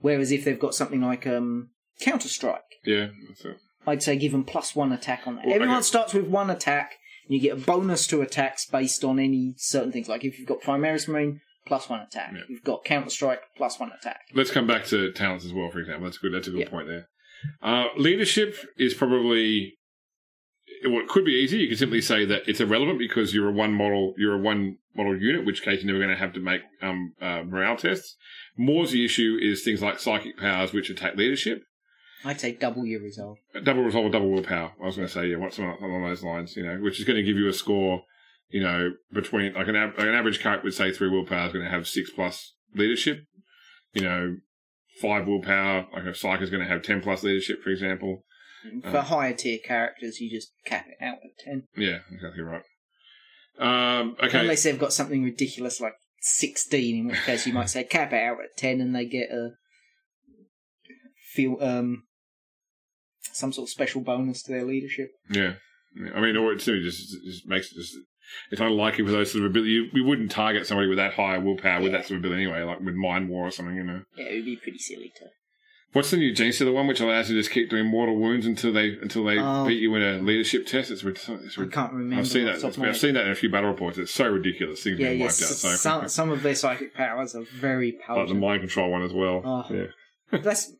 Whereas if they've got something like um, Counter Strike, Yeah. I'd say give them plus one attack on that. Well, Everyone okay. starts with one attack, and you get a bonus to attacks based on any certain things. Like if you've got Primaris Marine, plus one attack. Yeah. You've got Counter Strike, plus one attack. Let's come back to talents as well. For example, that's good. That's a good Yeah. point there. Uh, leadership is probably well, it could be easy. You can simply say that it's irrelevant because you're a one model, you're a one model unit, which case you're never going to have to make um, uh, morale tests. More's the issue is things like psychic powers, which attack leadership. I'd say double your resolve. double resolve or double willpower. I was going to say, yeah, what's along those lines, you know, which is going to give you a score, you know, between like an, ab- like an average character would say three willpower is going to have six plus leadership, you know, five willpower, like a psych is going to have 10 plus leadership, for example. For higher tier characters, you just cap it out at 10. Yeah, exactly right. Um, okay. Unless they've got something ridiculous like 16, in which case you might say cap it out at 10 and they get a feel um some sort of special bonus to their leadership. Yeah. Yeah. I mean, or it just, just makes it just it's unlikely with those sort of ability. You, wouldn't target somebody with that high willpower with that sort of ability anyway, like with Mind War or something, you know. Yeah, it would be pretty silly to. What's the new Gene So the one, which allows you to just keep doing mortal wounds until they until they Oh. beat you in a leadership test? It's, rid- it's I rid- can't remember. I've seen off that. the top of my I've seen that in a few battle reports. It's so ridiculous. Things Yeah, being yes. wiped out so some, some of their psychic powers are very Like the powerful. mind control one as well. Oh. Yeah, that's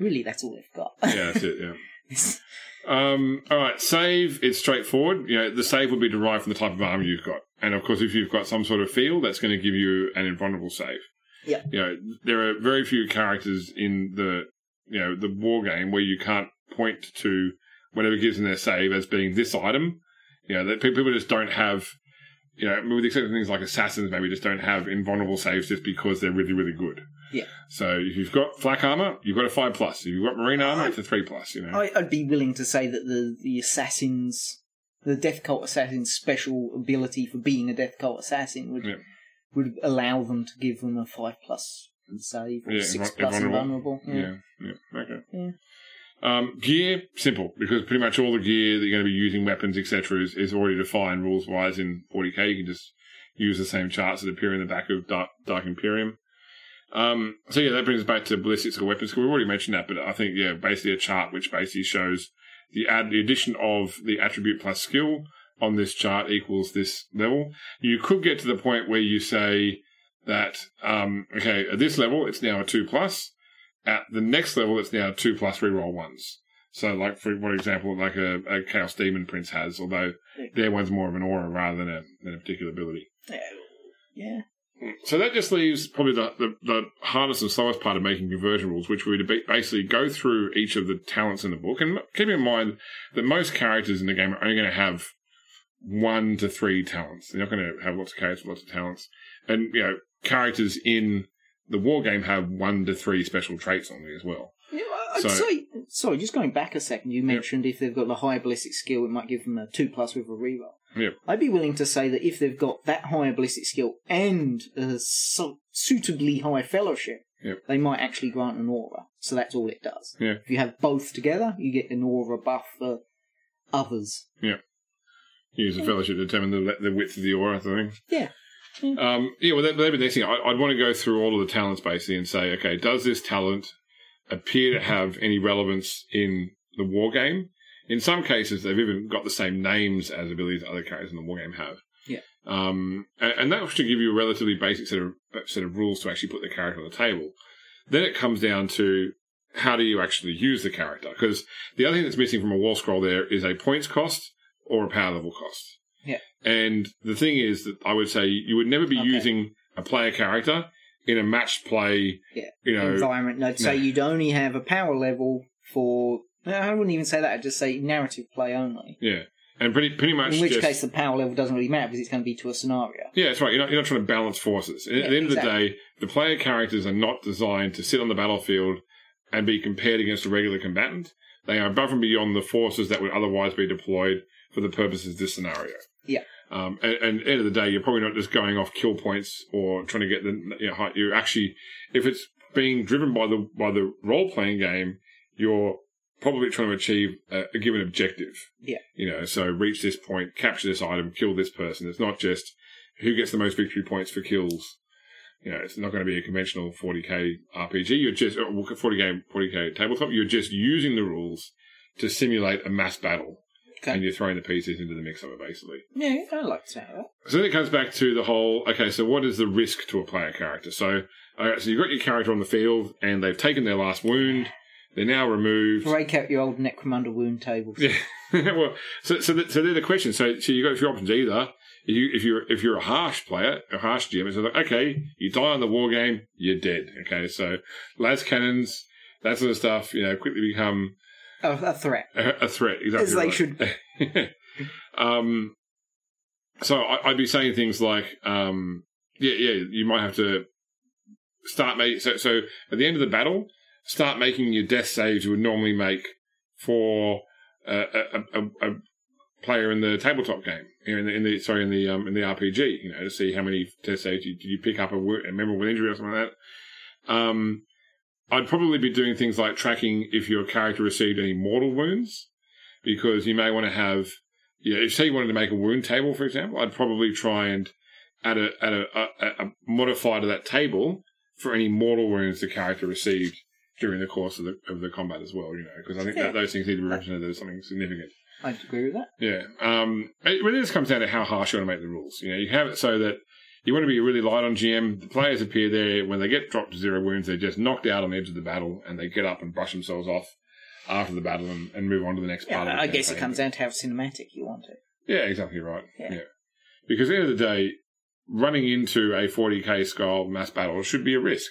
really that's all they've got. yeah, that's it. Yeah. Um, all right, save. It's straightforward. You know, the save would be derived from the type of armor you've got, and of course, if you've got some sort of field, that's going to give you an invulnerable save. Yeah. You know, there are very few characters in the you know the war game where you can't point to whatever gives them their save as being this item. You know, that people just don't have. You know, with the exception of things like assassins, maybe just don't have invulnerable saves just because they're really, really good. Yeah. So if you've got flak armor, you've got a five plus. If you've got marine armor, it's a three plus. You know. I, I'd be willing to say that the the assassins, the Death Cult assassin's special ability for being a Death Cult assassin would Yeah. would allow them to give them a five plus save or Yeah, six invul- plus invulnerable. invulnerable. Yeah. Yeah, yeah, okay. Yeah. Um, gear simple because pretty much all the gear that you're going to be using, weapons, etc., is, is already defined rules wise in 40k. You can just use the same charts that appear in the back of Dark, Dark Imperium. Um, so yeah, that brings us back to ballistics or weapons. We've already mentioned that, but I think yeah, basically a chart which basically shows the add the addition of the attribute plus skill on this chart equals this level. You could get to the point where you say that um, okay, at this level it's now a two plus. At the next level, it's now two plus reroll ones. So, like for one example, like a, a Chaos Demon Prince has, although their one's more of an aura rather than a, than a particular ability. Yeah. So that just leaves probably the, the, the hardest and slowest part of making conversion rules, which would be basically go through each of the talents in the book. And keep in mind that most characters in the game are only going to have one to three talents. They're not going to have lots of characters, lots of talents. And, you know, characters in the war game have one to three special traits on me as well. Yeah, I'd So- say, sorry, just going back a second, you mentioned if they've got the higher ballistic skill, it might give them a 2 plus with a reroll. Yep. I'd be willing to say that if they've got that higher ballistic skill and a su- suitably high fellowship, Yep. they might actually grant an aura. So that's all it does. Yeah. If you have both together, you get an aura buff for others. Yeah. Use the fellowship to determine the, the width of the aura, I think. Yeah. Um, yeah, well, that, that'd be the next thing. I, I'd want to go through all of the talents basically and say, okay, does this talent appear to have any relevance in the war game? In some cases, they've even got the same names as abilities other characters in the war game have. Yeah. Um, and, and that should give you a relatively basic set of set of rules to actually put the character on the table. Then it comes down to how do you actually use the character? Because the other thing that's missing from a war scroll there is a points cost or a power level cost. Yeah. And the thing is that I would say you would never be Okay. using a player character in a match play. Yeah. You know, environment. I'd say no. you'd only have a power level for. I wouldn't even say that. I'd just say narrative play only. yeah. And pretty pretty much In which just, case, the power level doesn't really matter because it's going to be to a scenario. Yeah, that's right. You're not, you're not trying to balance forces. At Yeah, the end of the day, the player characters are not designed to sit on the battlefield and be compared against a regular combatant. They are above and beyond the forces that would otherwise be deployed for the purposes of this scenario. Yeah. Um, and, and at the end of the day, you're probably not just going off kill points or trying to get the, you know, high- you're actually, if it's being driven by the, by the role playing game, you're probably trying to achieve a, a given objective. Yeah. You know, so reach this point, capture this item, kill this person. It's not just who gets the most victory points for kills. You know, it's not going to be a conventional 40k RPG. You're just uh, 40k 40k tabletop. You're just using the rules to simulate a mass battle, Okay. and you're throwing the pieces into the mix of it, basically. Yeah, I like to that. So then it comes back to the whole. Okay, so what is the risk to a player character? So, alright, so you've got your character on the field, and they've taken their last wound. They're now removed. Break out your old Necromunda wound tables. Yeah. well, so so, th- so they're the questions. So so you got a few options. Either if you if you're if you're a harsh player, a harsh GM, it's like okay, you die on the war game, you're dead. Okay, so las cannons, that sort of stuff, you know, quickly become A, a threat. a, a threat. Exactly. As they right. should. um. So I, I'd be saying things like, um, yeah, yeah, you might have to start making. So so at the end of the battle, start making your death saves you would normally make for a, a, a, a player in the tabletop game. In the, in the sorry in the um, in the RPG. You know, to see how many death saves you, did you pick up a, wo- a memorable injury or something like that. Um, I'd probably be doing things like tracking if your character received any mortal wounds, because you may want to have yeah, if say you wanted to make a wound table, for example, I'd probably try and add a add a, a, a modifier to that table for any mortal wounds the character received during the course of the of the combat as well. You know, because I think Yeah. that those things need to be represented as something significant. I'd agree with that. Yeah. Um, it really just comes down to how harsh you want to make the rules. You know, you have it so that you want to be really light on GM. The players appear there when they get dropped to zero wounds, they're just knocked out on the edge of the battle and they get up and brush themselves off after the battle and, and move on to the next part. Yeah, of the I guess it comes down to how cinematic you want it. Yeah, exactly right. Yeah. Yeah. Because at the end of the day, running into a 40k scale mass battle should be a risk.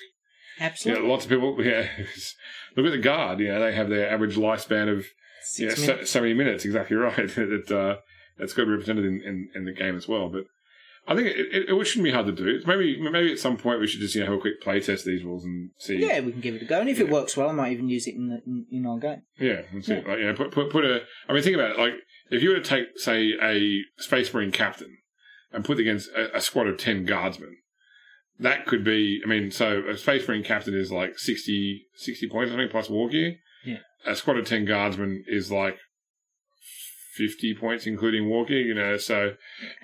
You Absolutely. know, lots of people, yeah. Look at the guard. You know, they have their average lifespan of you know, Six so, so many minutes. Exactly right. that uh, that's got to be represented in, in, in the game as well. But I think it, it, it shouldn't be hard to do. Maybe maybe at some point we should just you know have a quick play test these rules and see. Yeah, we can give it a go, and if it works well, I might even use it in the, in, in our game. Yeah, that's it. Like, you know, put, put put a. I mean, think about it. Like, if you were to take, say, a Space Marine captain and put against a, a squad of ten guardsmen, that could be. I mean, so a Space Marine captain is like 60, 60 points, I think, plus war gear. Yeah. A squad of ten guardsmen is like fifty points, including war gear. You know, so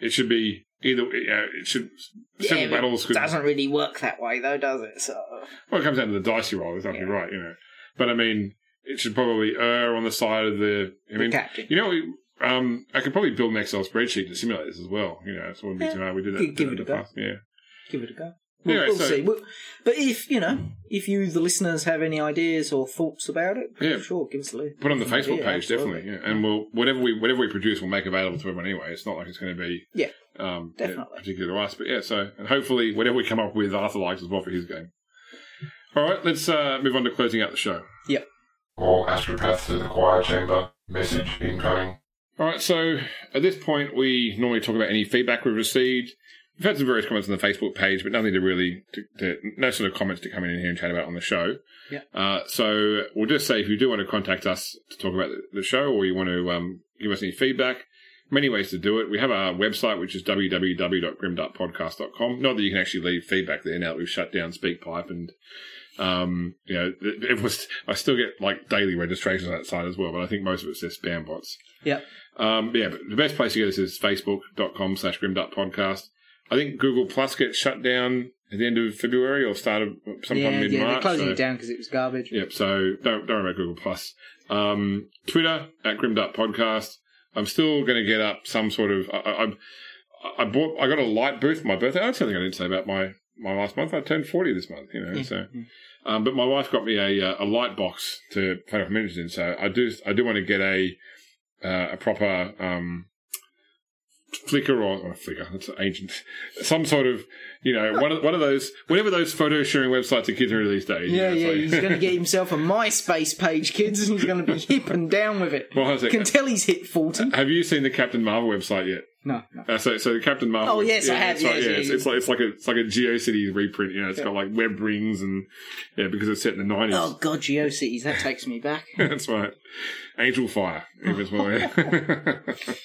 it should be either. You know, it should. Several but battles it could. doesn't really work that way, though, does it? So Well, it comes down to the dice you roll. Exactly Yeah. right. You know, but I mean, it should probably err on the side of the. I the mean, captain. you know, um, I could probably build an Excel spreadsheet to simulate this as well. You know, so it wouldn't be Yeah. too hard. We did that. Give- give it a go. past. Yeah. Give it a go. We'll, Anyway, we'll so- see. We'll- but if you know, if you, the listeners, have any ideas or thoughts about it, Yeah. sure, give us a list. Put on the Yeah, Facebook page, absolutely. definitely. Yeah. And we'll whatever we whatever we produce, we'll make available to everyone anyway. It's not like it's going to be Yeah. um, Definitely. particular to us, but yeah. So and hopefully whatever we come up with, Arthur likes as well for his game. All right, let's uh, move on to closing out the show. Yeah. All astropaths to the choir chamber. Message incoming. All right, so at this point, we normally talk about any feedback we've received. We've had some various comments on the Facebook page, but nothing to really, to, to, no sort of comments to come in here and chat about on the show. Yeah. Uh, so we'll just say if you do want to contact us to talk about the, show or you want to um, give us any feedback, many ways to do it. We have our website, which is www.grimdarkpodcast.com. Not that you can actually leave feedback there now that we've shut down SpeakPipe and um, you know, it, was. I still get like daily registrations on that site as well, but I think most of it's just spam bots. Yeah. Um, yeah, but the best place to get us is facebook.com slash grimdarkpodcast. I think Google Plus gets shut down at the end of February or start of sometime yeah, mid yeah, they're closing so- it down because it was garbage. Yep, so don't don't worry about Google Plus. Um, Twitter at Grimdark Podcast. I'm still going to get up some sort of. I, I, I bought. I got a light booth for my birthday. That's something I didn't say about my my last month. I turned 40 this month. You know, Yeah, so. Um, but my wife got me a uh, a light box to play with miniatures in. So I do I do want to get a uh, a proper um, Flickr or, or Flickr. That's ancient. Some sort of you know one of one of those whatever those photo sharing websites the kids are these days. you Yeah, know, yeah, so- he's going to get himself a MySpace page, kids, and he's going to be hip and down with it. Well, how's it? Can tell he's hit 40. Have you seen the Captain Marvel website yet? No, no. Uh, so, so the Captain Marvel. Oh, yes, I have, It's like, yes, yeah, yeah, it's, it's like it's like a it's like a GeoCities reprint. You know, it's Yeah. got like web rings and yeah, because it's set in the nineties. Oh, God, GeoCities, that takes me back. That's right. Angel Fire. If it's one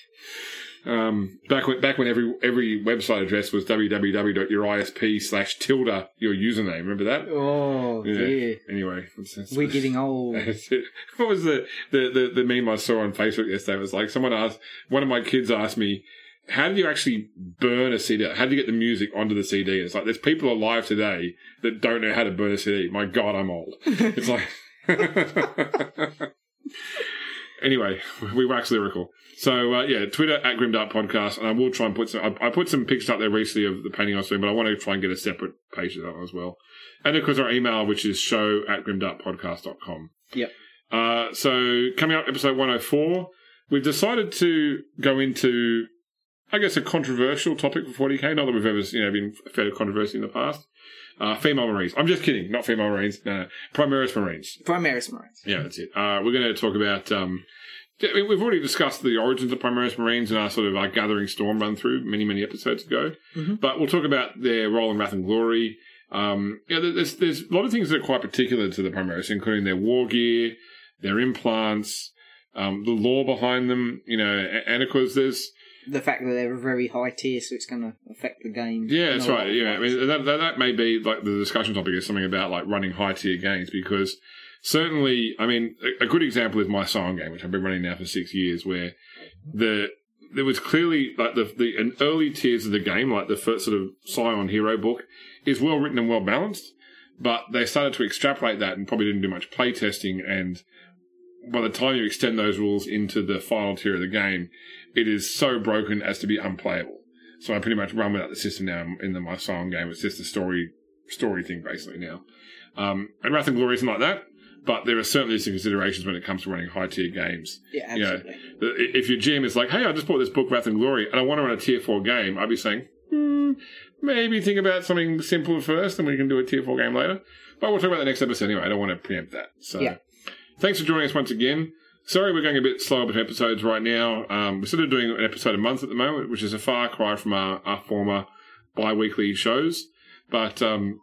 um, back when back when every every website address was www.yourisp slash tilde your username. Remember that? Oh, Yeah. yeah. Anyway, that's, that's, We're getting old. What was the, the, the, the meme I saw on Facebook yesterday? It was like someone asked, one of my kids asked me, how do you actually burn a CD? How do you get the music onto the CD? It's like, there's people alive today that don't know how to burn a CD. My God, I'm old. It's like, anyway, we wax lyrical. So, uh, yeah, Twitter at Grimdark Podcast, and I will try and put some, I, I put some pictures up there recently of the painting I was doing, but I want to try and get a separate page of that as well. And of course, our email, which is show at grimdarkpodcast.com. Yep. Uh, so, coming up, episode 104, we've decided to go into, I guess, a controversial topic for 40k. Not that we've ever, you know, been fairly controversial in the past. Uh, female Marines. I'm just kidding. Not female Marines. No, no. Primaris Marines. Primaris Marines. Yeah, that's it. Uh, we're going to talk about. Um, we've already discussed the origins of Primaris Marines in our sort of our Gathering Storm run through many, many episodes ago. Mhm. But we'll talk about their role in Wrath and Glory. Um, yeah, there's there's a lot of things that are quite particular to the Primaris, including their war gear, their implants, um, the lore behind them. You know, and of course there's The fact that they're a very high tier, so it's going to affect the game. Yeah, that's right. Yeah, I mean that, that that may be like the discussion topic is something about like running high tier games because certainly, I mean, a, a good example is my Scion game, which I've been running now for six years, where the there was clearly like the the early tiers of the game, like the first sort of Scion Hero book, is well written and well balanced. But they started to extrapolate that and probably didn't do much play testing. And by the time you extend those rules into the final tier of the game, it is so broken as to be unplayable. So I pretty much run without the system now in the my Scion game. It's just a story story thing basically now. Um, and Wrath and Glory isn't like that. But there are certainly some considerations when it comes to running high tier games. Yeah, You know, absolutely. if your GM is like, hey, I just bought this book, Wrath and Glory, and I want to run a tier 4 game, I'd be saying, hmm, maybe think about something simpler first, and we can do a tier 4 game later. But we'll talk about the next episode anyway. I don't want to preempt that. So, Yeah. Thanks for joining us once again. Sorry, we're going a bit slow with episodes right now. Um, we're sort of doing an episode a month at the moment, which is a far cry from our, our former bi-weekly shows. But um,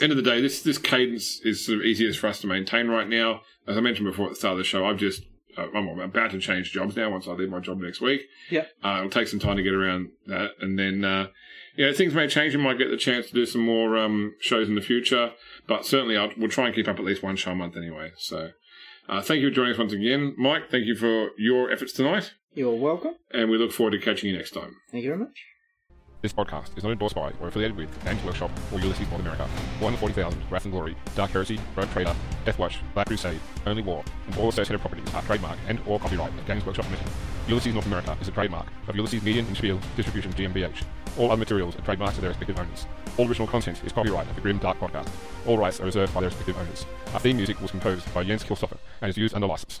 end of the day, this this cadence is sort of easiest for us to maintain right now. As I mentioned before at the start of the show, I've just uh, I'm about to change jobs now. Once I leave my job next week, Yeah. uh, it'll take some time to get around that, and then uh, you know things may change. We might get the chance to do some more um, shows in the future, but certainly I'll, we'll try and keep up at least one show a month anyway. So. Uh, thank you for joining us once again, Mike. Thank you for your efforts tonight, You're welcome. and we look forward to catching you next time. Thank you very much. This podcast is not endorsed by or affiliated with Games Workshop or Ulisses North America. One Forty Thousand, Wrath and Glory, Dark Heresy, Rogue Trader, Deathwatch, Black Crusade, Only War, and all associated properties are trademark and or copyright of Games Workshop Limited. Ulisses North America is a trademark of Ulisses Media and Spiel Distribution GmbH. All other materials are trademarks of their respective owners. All original content is copyright of the Grim Dark Podcast. All rights are reserved by their respective owners. Our theme music was composed by Jens Kiilstofte and is used under license.